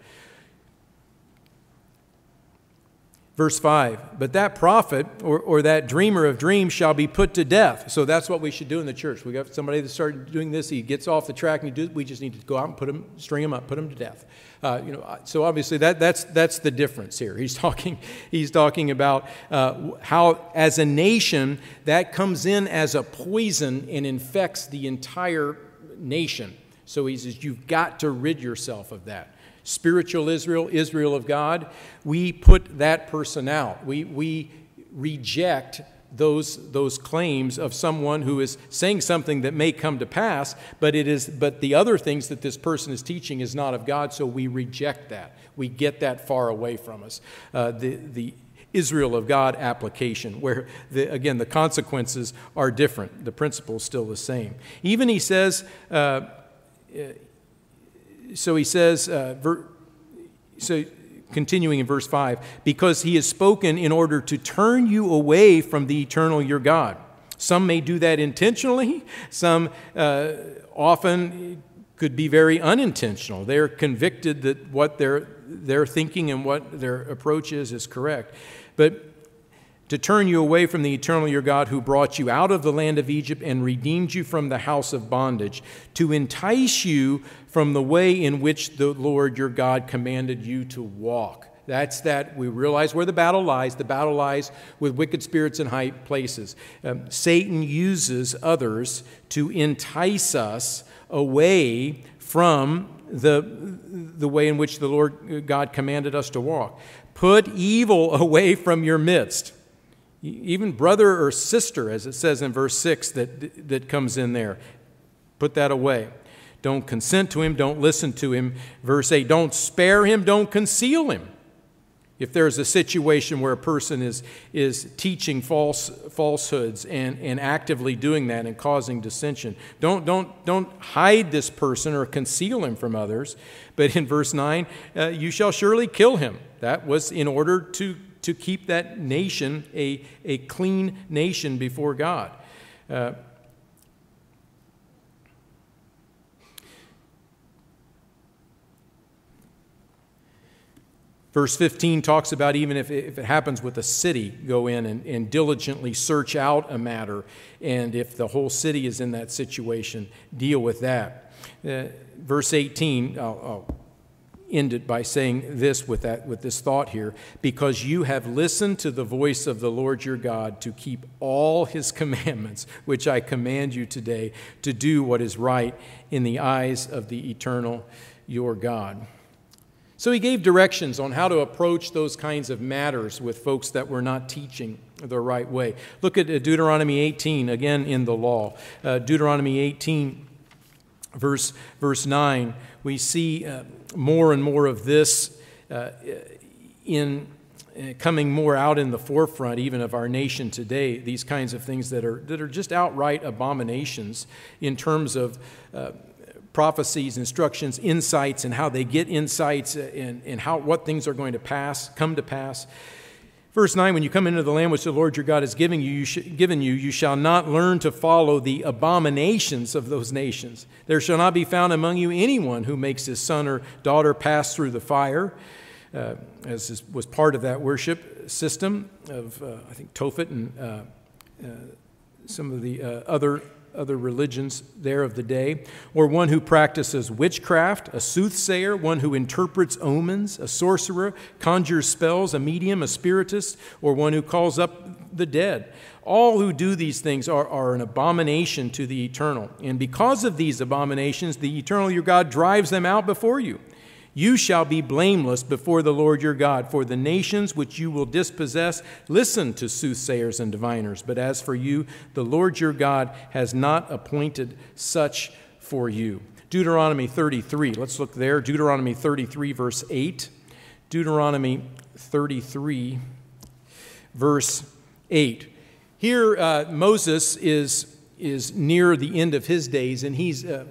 Verse 5 But that prophet or, or that dreamer of dreams shall be put to death. So that's what we should do in the church. We got somebody that started doing this, he gets off the track, and do, we just need to go out and put him, string him up, put him to death. Uh, you know, so obviously that, that's, that's the difference here. He's <laughs> talking, he's talking about uh, how, as a nation, that comes in as a poison and infects the entire nation. So he says, You've got to rid yourself of that spiritual Israel, Israel of God, we put that person out. We, we reject those, those claims of someone who is saying something that may come to pass, but, it is, but the other things that this person is teaching is not of God, so we reject that. We get that far away from us. Uh, the, the Israel of God application, where, the, again, the consequences are different. The principle is still the same. Even he says, uh, so he says, uh, ver- so continuing in verse 5, because he has spoken in order to turn you away from the eternal your God. Some may do that intentionally, some uh, often could be very unintentional. They're convicted that what they're, they're thinking and what their approach is is correct. But to turn you away from the eternal your God who brought you out of the land of Egypt and redeemed you from the house of bondage, to entice you from the way in which the Lord your God commanded you to walk. That's that we realize where the battle lies. The battle lies with wicked spirits in high places. Um, Satan uses others to entice us away from the, the way in which the Lord God commanded us to walk. Put evil <laughs> away from your midst even brother or sister, as it says in verse 6 that, that comes in there. Put that away. Don't consent to him, don't listen to him. Verse 8 don't spare him, don't conceal him. If there's a situation where a person is, is teaching false, falsehoods and, and actively doing that and causing dissension, don't, don't, don't hide this person or conceal him from others. But in verse 9, uh, you shall surely kill him. That was in order to to keep that nation a, a clean nation before God. Uh, Verse 15 talks about even if it, if it happens with a city, go in and, and, diligently search out a matter. And if the whole city is in that situation, deal with that. Uh, verse 18, I'll, I'll end it by saying this with, that, with this thought here because you have listened to the voice of the Lord your God to keep all his <laughs> commandments, which I command you today, to do what is right in the eyes of the eternal your God. So he gave directions on how to approach those kinds of matters with folks that were not teaching the right way. Look at uh, Deuteronomy 18, again in the law. Uh, Deuteronomy 18, verse, verse 9, we see. Uh, more and more of this uh, in uh, coming more out in the forefront even of our nation today these kinds of things that are that are just outright abominations in terms of uh, prophecies, instructions, insights, and how they get insights and, and how, what things are going to pass, come to pass. Verse 9 When you come into the land which the Lord your God is giving you, you sh- given you, you shall not learn to follow the abominations of those nations. There shall not be found among you anyone who makes his son or daughter pass through the fire, uh, as is, was part of that worship system of, uh, I think, Tophet and uh, uh some of the uh, other other religions there of the day, or one who practices witchcraft, a soothsayer, one who interprets omens, a sorcerer, conjures spells, a medium, a spiritist, or one who calls up the dead. All who do these things are, are an abomination to the eternal. And because of these abominations, the eternal your God drives them out before you. You shall be blameless before the Lord your God, for the nations which you will dispossess listen to soothsayers and diviners. But as for you, the Lord your God has not appointed such for you. Deuteronomy 33, let's look there. Deuteronomy 33, verse 8. Deuteronomy 33, verse 8. Here, uh, Moses is, is near the end of his days, and he's uh,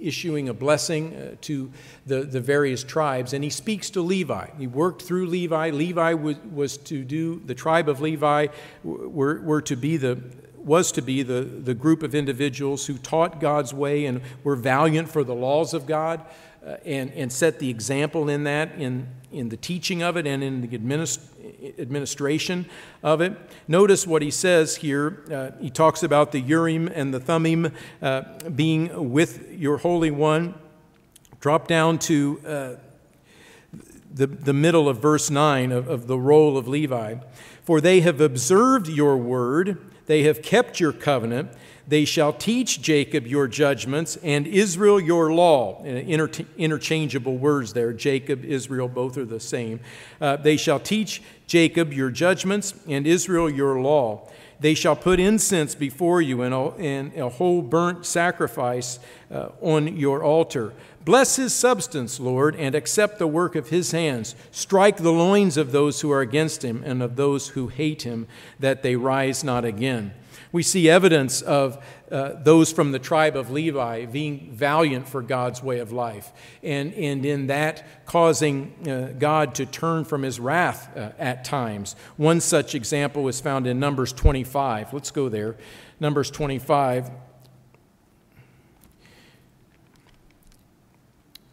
issuing a blessing uh, to the, the various tribes, and he speaks to Levi. He worked through Levi. Levi was, was to do, the tribe of Levi were, were to be the, was to be the, the group of individuals who taught God's way and were valiant for the laws of God uh, and, and set the example in that, in, in the teaching of it and in the administ- administration of it. Notice what he says here. Uh, he talks about the Urim and the Thummim uh, being with your Holy One. Drop down to uh, the, the middle of verse 9 of, of the role of Levi. For they have observed your word, they have kept your covenant. They shall teach Jacob your judgments and Israel your law. Inter- interchangeable words there. Jacob, Israel, both are the same. Uh, they shall teach Jacob your judgments and Israel your law. They shall put incense before you and a, and a whole burnt sacrifice uh, on your altar. Bless his substance, Lord, and accept the work of his hands. Strike the loins of those who are against him and of those who hate him, that they rise not again. We see evidence of uh, those from the tribe of Levi being valiant for God's way of life, and, and in that causing uh, God to turn from his wrath uh, at times. One such example is found in Numbers 25. Let's go there. Numbers 25.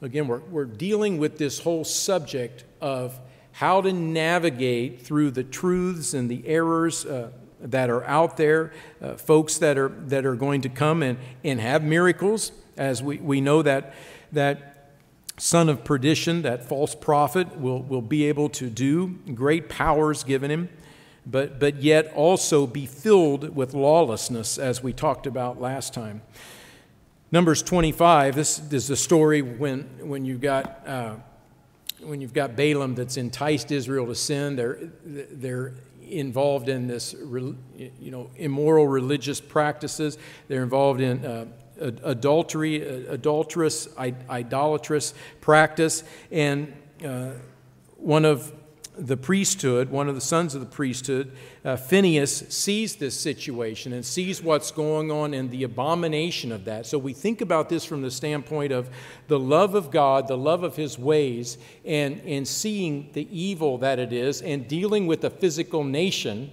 Again, we're, we're dealing with this whole subject of how to navigate through the truths and the errors uh, that are out there, uh, folks that are, that are going to come and, and have miracles, as we, we know that, that son of perdition, that false prophet, will, will be able to do, great powers given him, but, but yet also be filled with lawlessness, as we talked about last time. Numbers 25, this is the story when, when you've got. Uh, when you've got Balaam that's enticed Israel to sin, they're, they're involved in this, you know, immoral religious practices. They're involved in uh, adultery, adulterous, idolatrous practice. And uh, one of the priesthood, one of the sons of the priesthood, uh, Phinehas, sees this situation and sees what's going on and the abomination of that. So we think about this from the standpoint of the love of God, the love of his ways, and, and seeing the evil that it is and dealing with a physical nation.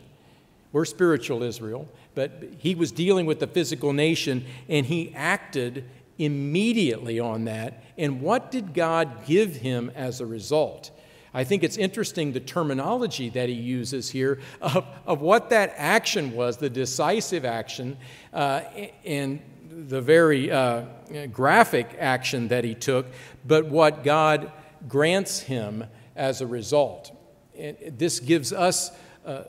We're spiritual Israel, but he was dealing with the physical nation and he acted immediately on that. And what did God give him as a result? I think it's interesting the terminology that he uses here of, of what that action was, the decisive action, uh, and the very uh, graphic action that he took, but what God grants him as a result. And this gives us, uh,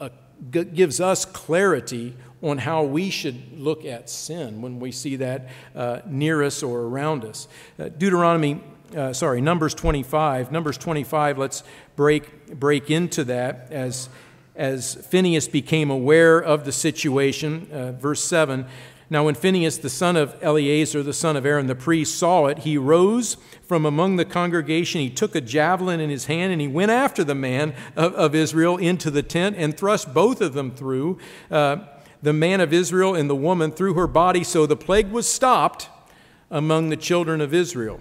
a, gives us clarity on how we should look at sin when we see that uh, near us or around us. Uh, Deuteronomy uh, sorry, Numbers 25. Numbers 25, let's break, break into that as, as Phinehas became aware of the situation. Uh, verse 7 Now, when Phinehas, the son of Eleazar, the son of Aaron the priest, saw it, he rose from among the congregation. He took a javelin in his hand and he went after the man of, of Israel into the tent and thrust both of them through. Uh, the man of Israel and the woman through her body, so the plague was stopped among the children of Israel.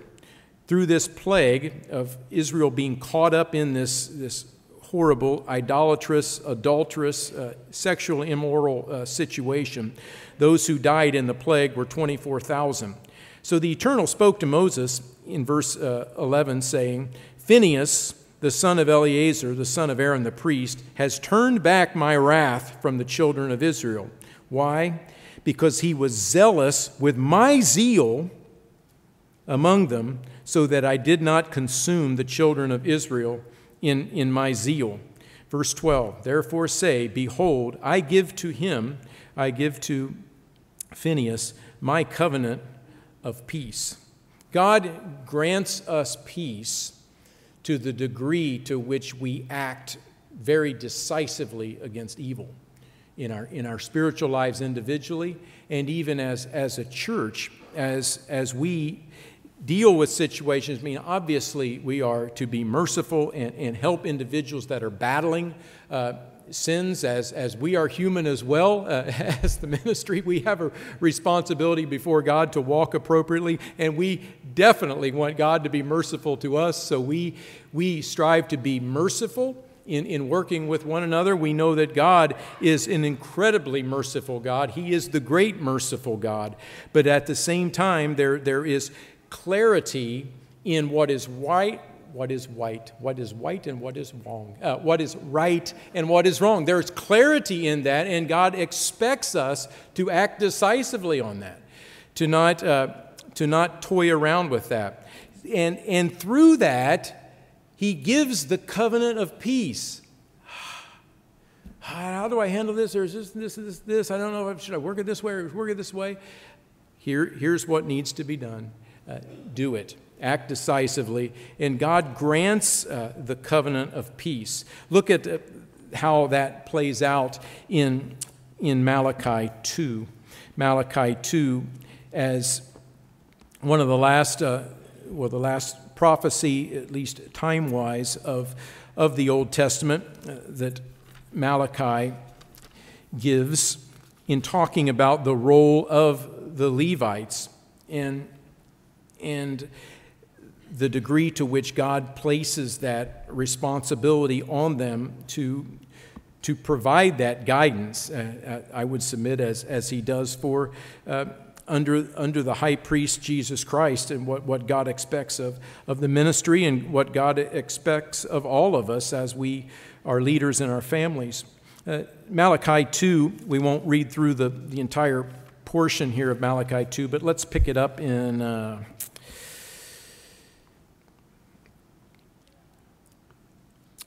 Through this plague of Israel being caught up in this, this horrible, idolatrous, adulterous, uh, sexually immoral uh, situation, those who died in the plague were 24,000. So the Eternal spoke to Moses in verse uh, 11, saying, Phinehas, the son of Eleazar, the son of Aaron the priest, has turned back my wrath from the children of Israel. Why? Because he was zealous with my zeal among them, so that I did not consume the children of Israel in, in my zeal. Verse 12 Therefore say, Behold, I give to him, I give to Phinehas, my covenant of peace. God grants us peace to the degree to which we act very decisively against evil in our, in our spiritual lives individually and even as, as a church as, as we deal with situations. I mean, obviously, we are to be merciful and, and help individuals that are battling uh, sins as, as we are human as well. Uh, <laughs> as the ministry, we have a responsibility before God to walk appropriately, and we definitely want God to be merciful to us. So we, we strive to be merciful. In, in working with one another, we know that God is an incredibly merciful God. He is the great merciful God. But at the same time, there, there is clarity in what is right what is white, what is white and what is wrong, uh, what is right and what is wrong. There's clarity in that, and God expects us to act decisively on that, to not, uh, to not toy around with that. And, and through that, He gives the covenant of peace. <sighs> How do I handle this? Is this, this, this, this? I don't know. Should I work it this way or work it this way? Here, here's what needs to be done. Uh, do it act decisively, and God grants uh, the covenant of peace. Look at uh, how that plays out in, in Malachi 2. Malachi 2, as one of the last, uh, well, the last prophecy, at least time wise, of, of the Old Testament uh, that Malachi gives in talking about the role of the Levites. And, and the degree to which God places that responsibility on them to, to provide that guidance, uh, uh, I would submit, as, as He does for uh, under, under the high priest Jesus Christ and what, what God expects of, of the ministry and what God expects of all of us as we are leaders in our families. Uh, Malachi 2, we won't read through the, the entire portion here of Malachi 2, but let's pick it up in. Uh,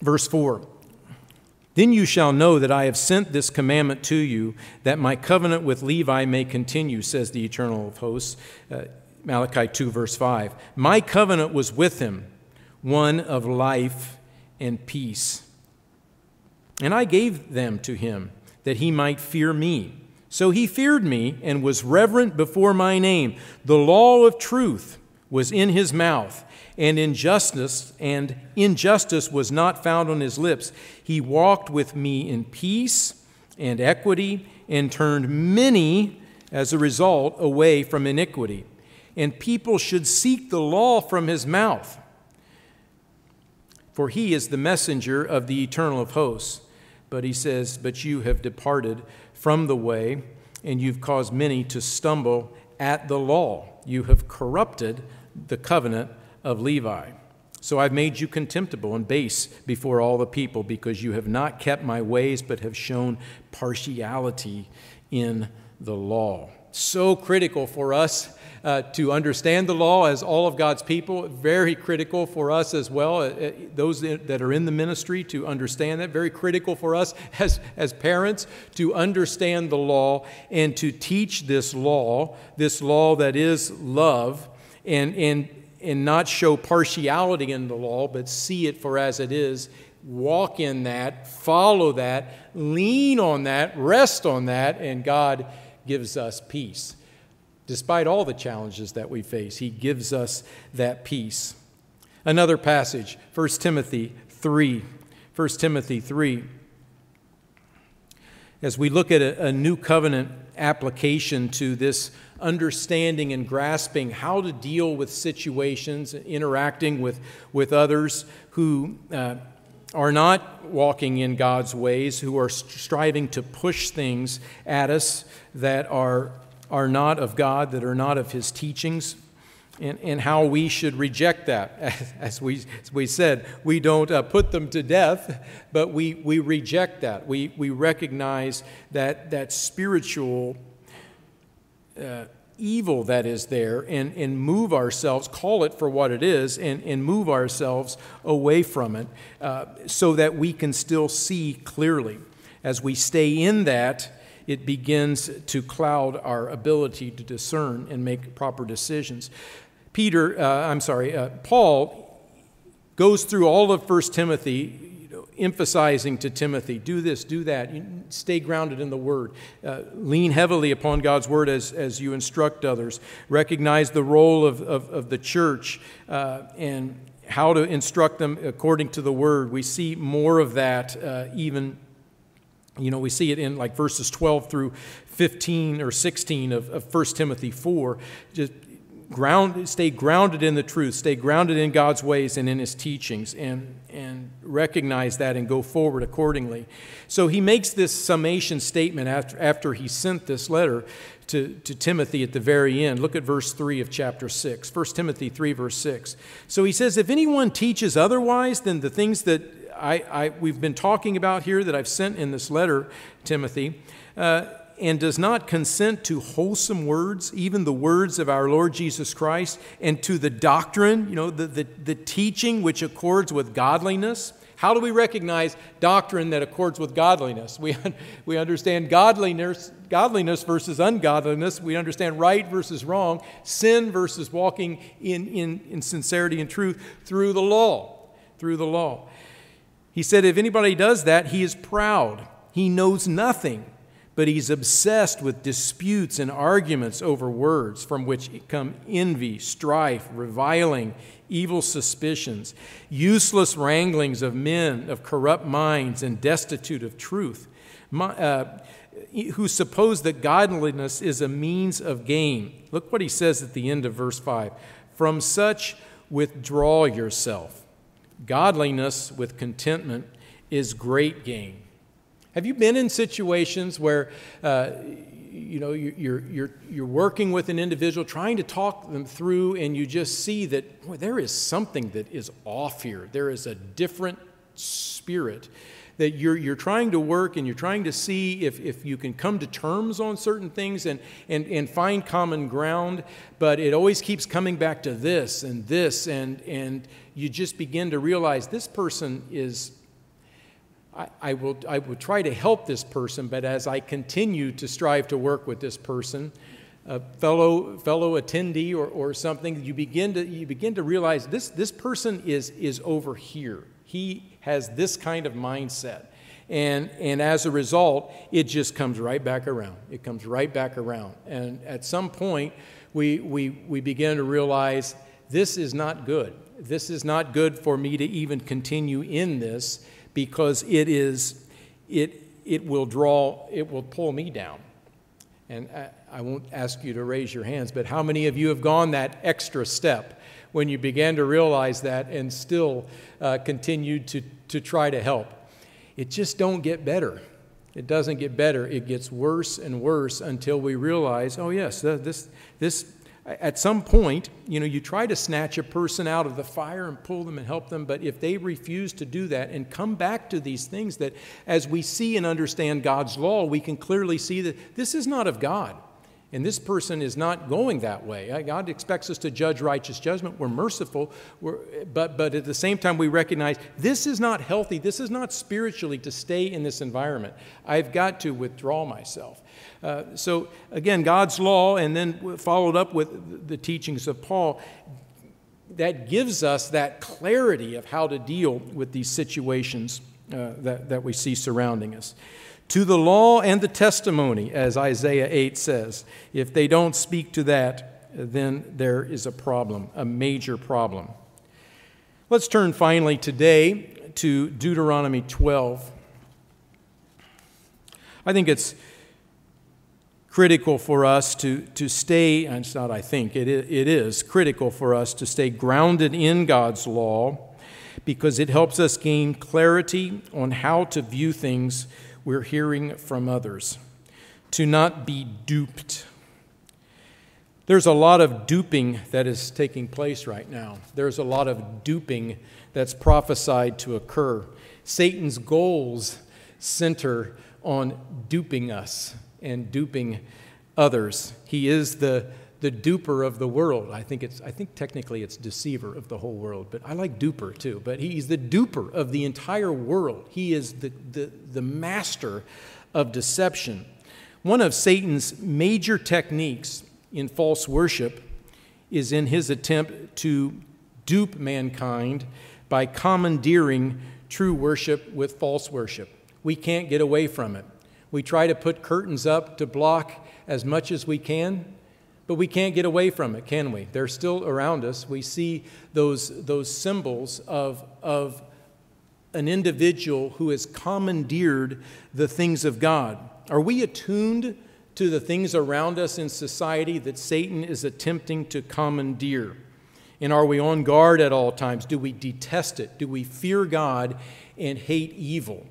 Verse 4 Then you shall know that I have sent this commandment to you, that my covenant with Levi may continue, says the Eternal of hosts. Uh, Malachi 2, verse 5. My covenant was with him, one of life and peace. And I gave them to him, that he might fear me. So he feared me and was reverent before my name. The law of truth was in his mouth and injustice and injustice was not found on his lips. He walked with me in peace and equity and turned many as a result away from iniquity. And people should seek the law from his mouth. For he is the messenger of the eternal of hosts. But he says, But you have departed from the way, and you've caused many to stumble at the law. You have corrupted the covenant of Levi. So I've made you contemptible and base before all the people, because you have not kept my ways, but have shown partiality in the law. So critical for us uh, to understand the law as all of God's people. Very critical for us as well, uh, uh those that are in the ministry to understand that. Very critical for us <laughs> as, as parents to understand the law and to teach this law, this law that is love, and, and and not show partiality in the law, but see it for as it is, walk in that, follow that, lean on that, rest on that, and God gives us peace. Despite all the challenges that we face, He gives us that peace. Another passage, 1 Timothy 3. 1 Timothy 3. As we look at a, a new covenant application to this understanding and grasping how to deal with situations, interacting with, with others who uh, are not walking in God's ways, who are striving to push things at us that are, are not of God, that are not of His teachings, and, and how we should reject that. <laughs> As we, as we said, we don't uh, put them to death, but we, we reject that. We, we recognize that, that spiritual. Uh, evil that is there and, and move ourselves, call it for what it is, and, and move ourselves away from it uh, so that we can still see clearly. As we stay in that, it begins to cloud our ability to discern and make proper decisions. Peter, uh, I'm sorry, uh, Paul goes through all of 1 Timothy emphasizing to Timothy, do this, do that. You stay grounded in the Word. Uh, lean heavily upon God's Word as, as you instruct others. Recognize the role of, of, of the church uh, and how to instruct them according to the Word. We see more of that uh, even. You know, we see it in like verses 12 through 15 or 16 of, of 1 Timothy 4. Just ground, stay grounded in the truth, stay grounded in God's ways and in His teachings, and, and recognize that and go forward accordingly. So he makes this summation statement after, after he sent this letter to, to Timothy at the very end. Look at verse 3 of chapter 6. 1 Timothy 3, verse 6. So he says, If anyone teaches otherwise than the things that I, I, we've been talking about here that I've sent in this letter, Timothy, uh, and does not consent to wholesome words, even the words of our Lord Jesus Christ, and to the doctrine, you know, the, the, the teaching which accords with godliness. How do we recognize doctrine that accords with godliness? We, <laughs> we understand godliness, godliness versus ungodliness. We understand right versus wrong, sin versus walking in, in, in sincerity and truth through the law. Through the law. He said, if anybody does that, he is proud. He knows nothing but he's obsessed with disputes and arguments over words from which come envy, strife, reviling, evil suspicions, useless wranglings of men of corrupt minds and destitute of truth, uh, who suppose that godliness is a means of gain. Look what he says at the end of verse 5 From such withdraw yourself. Godliness with contentment is great gain. Have you been in situations where, uh, you know, you're, you're, you're working with an individual, trying to talk them through, and you just see that boy, there is something that is off here. There is a different spirit that you're, you're trying to work and you're trying to see if, if you can come to terms on certain things and, and, and find common ground, but it always keeps coming back to this and this, and, and you just begin to realize this person is I, I, will, I will try to help this person, but as I continue to strive to work with this person, a fellow, fellow attendee or, or something, you begin, to, you begin to realize this, this person is, is over here. He has this kind of mindset. And, and as a result, it just comes right back around. It comes right back around. And at some point, we, we, we begin to realize this is not good. This is not good for me to even continue in this because it is it it will draw it will pull me down. And I, I, won't ask you to raise your hands but how many of you have gone that extra step when you began to realize that and still uh, continued to, to try to help? It just don't get better. It doesn't get better. It gets worse and worse until we realize oh yes this this at some point, you know, you try to snatch a person out of the fire and pull them and help them, but if they refuse to do that and come back to these things that, as we see and understand God's law, we can clearly see that this is not of God. And this person is not going that way. God expects us to judge righteous judgment. We're merciful, we're, but, but at the same time, we recognize this is not healthy. This is not spiritually to stay in this environment. I've got to withdraw myself. Uh, so, again, God's law, and then followed up with the teachings of Paul, that gives us that clarity of how to deal with these situations uh, that, that we see surrounding us. To the law and the testimony, as Isaiah 8 says. If they don't speak to that, then there is a problem, a major problem. Let's turn finally today to Deuteronomy 12. I think it's critical for us to, to stay, and it's not I think, it, it is critical for us to stay grounded in God's law because it helps us gain clarity on how to view things we're hearing from others, to not be duped. There's a lot of duping that is taking place right now. There's a lot of duping that's prophesied to occur. Satan's goals center on duping us and duping others. He is the, the duper of the world. I think, it's, I think technically it's deceiver of the whole world, but I like duper too. But he's the duper of the entire world. He is the, the, the master of deception. One of Satan's major techniques in false worship is in his attempt to dupe mankind by commandeering true worship with false worship. We can't get away from it. We try to put curtains up to block as much as we can, but we can't get away from it, can we? They're still around us. We see those, those symbols of, of an individual who has commandeered the things of God. Are we attuned to the things around us in society that Satan is attempting to commandeer? And are we on guard at all times? Do we detest it? Do we fear God and hate evil?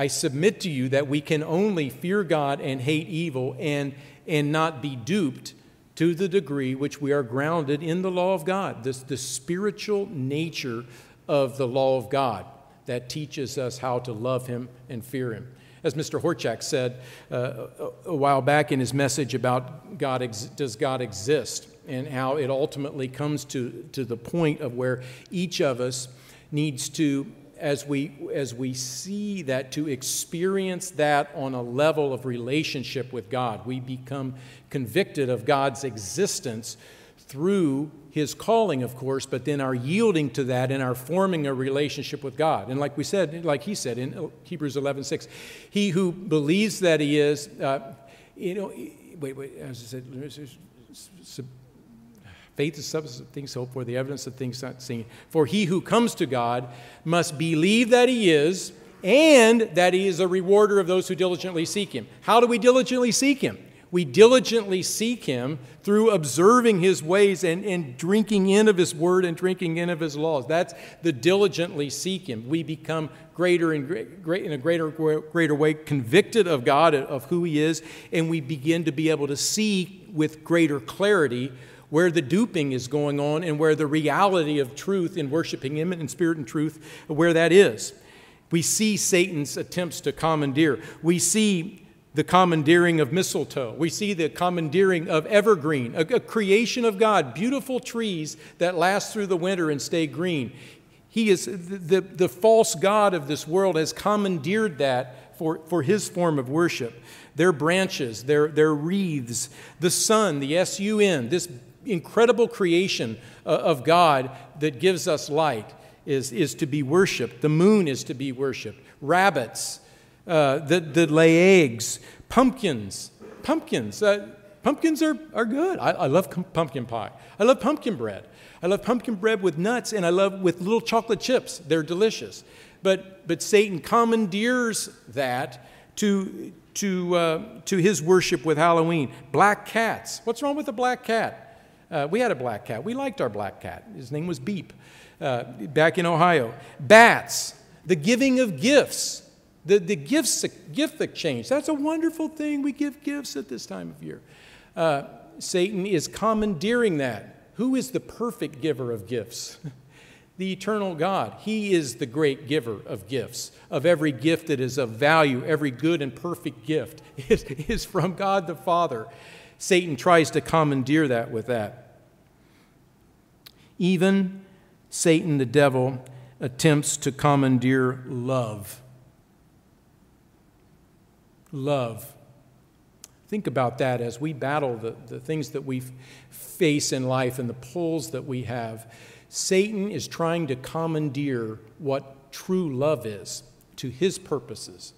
I submit to you that we can only fear God and hate evil and, and not be duped to the degree which we are grounded in the law of God, this, the spiritual nature of the law of God that teaches us how to love Him and fear Him. As Mr. Horchak said uh, a while back in his message about God, does God exist, and how it ultimately comes to, to the point of where each of us needs to as we, as we see that, to experience that on a level of relationship with God. We become convicted of God's existence through his calling, of course, but then our yielding to that and our forming a relationship with God. And like we said, like he said in Hebrews 11 6, he who believes that he is, uh, you know, wait, wait, as I said, Faith is substance of things hoped for, the evidence of things not seen. For he who comes to God must believe that he is, and that he is a rewarder of those who diligently seek him. How do we diligently seek him? We diligently seek him through observing his ways and, and drinking in of his word and drinking in of his laws. That's the diligently seek him. We become greater and great, in a greater, greater way convicted of God, of who he is, and we begin to be able to see with greater clarity where the duping is going on and where the reality of truth in worshiping Him in spirit and truth, where that is. We see Satan's attempts to commandeer. We see the commandeering of mistletoe. We see the commandeering of evergreen, a, a, creation of God, beautiful trees that last through the winter and stay green. He is the, the, false God of this world has commandeered that for, for his form of worship. Their branches, their, their wreaths, the sun, the S U N, this incredible creation uh, of God that gives us light is, is to be worshiped. The moon is to be worshiped. Rabbits uh, that, that lay eggs. Pumpkins. Pumpkins. Uh, pumpkins are, are good. I, I love pumpkin pie. I love pumpkin bread. I love pumpkin bread with nuts and I love with little chocolate chips. They're delicious. But, but Satan commandeers that to, to, uh, to his worship with Halloween. Black cats. What's wrong with a black cat? Uh, we had a black cat. We liked our black cat. His name was Beep uh, back in Ohio. Bats, the giving of gifts, the, the gifts, gift exchange. That's a wonderful thing. We give gifts at this time of year. Uh, Satan is commandeering that. Who is the perfect giver of gifts? <laughs> the eternal God. He is the great giver of gifts, of every gift that is of value, every good and perfect gift <laughs> is, is from God the Father. Satan tries to commandeer that with that. Even Satan, the devil, attempts to commandeer love. Love. Think about that as we battle the, the things that we face in life and the pulls that we have. Satan is trying to commandeer what true love is to his purposes.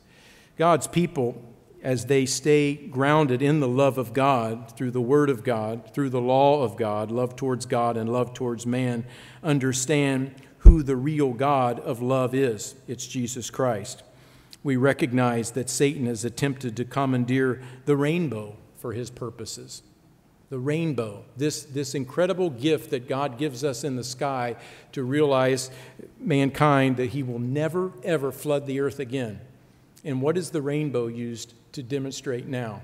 God's people as they stay grounded in the love of God through the Word of God, through the law of God, love towards God and love towards man, understand who the real God of love is. It's Jesus Christ. we recognize that Satan has attempted to commandeer the rainbow for his purposes. The rainbow, this, this incredible gift that God gives us in the sky to realize mankind that he will never, ever flood the earth again. And what is the rainbow used to demonstrate now?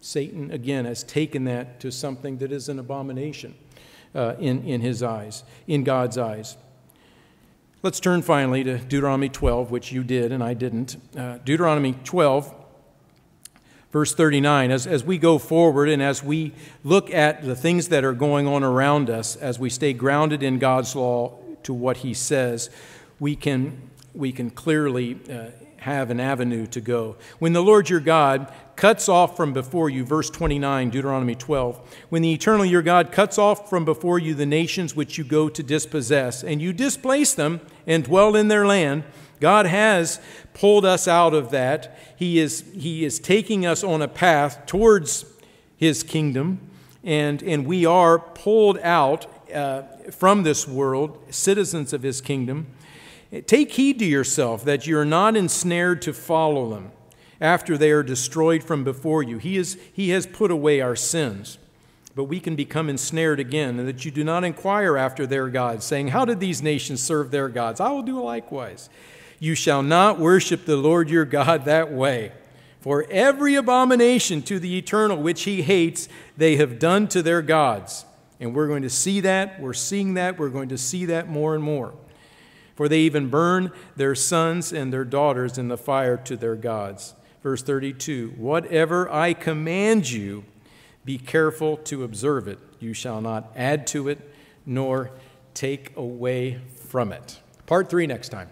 Satan, again, has taken that to something that is an abomination uh, in, in his eyes, in God's eyes. Let's turn finally to Deuteronomy 12, which you did and I didn't. Uh, Deuteronomy 12, verse 39. As, as we go forward and as we look at the things that are going on around us, as we stay grounded in God's law to what He says, we can, we can clearly uh, have an avenue to go. When the Lord your God cuts off from before you, verse 29, Deuteronomy 12, when the eternal your God cuts off from before you the nations which you go to dispossess, and you displace them and dwell in their land, God has pulled us out of that. He is, he is taking us on a path towards His kingdom, and, and we are pulled out uh, from this world, citizens of His kingdom. Take heed to yourself that you're not ensnared to follow them after they are destroyed from before you. He, is, he has put away our sins, but we can become ensnared again, and that you do not inquire after their gods, saying, How did these nations serve their gods? I will do likewise. You shall not worship the Lord your God that way. For every abomination to the eternal which he hates, they have done to their gods. And we're going to see that. We're seeing that. We're going to see that more and more for they even burn their sons and their daughters in the fire to their gods. Verse 32 Whatever I command you, be careful to observe it. You shall not add to it, nor take away from it. Part three next time.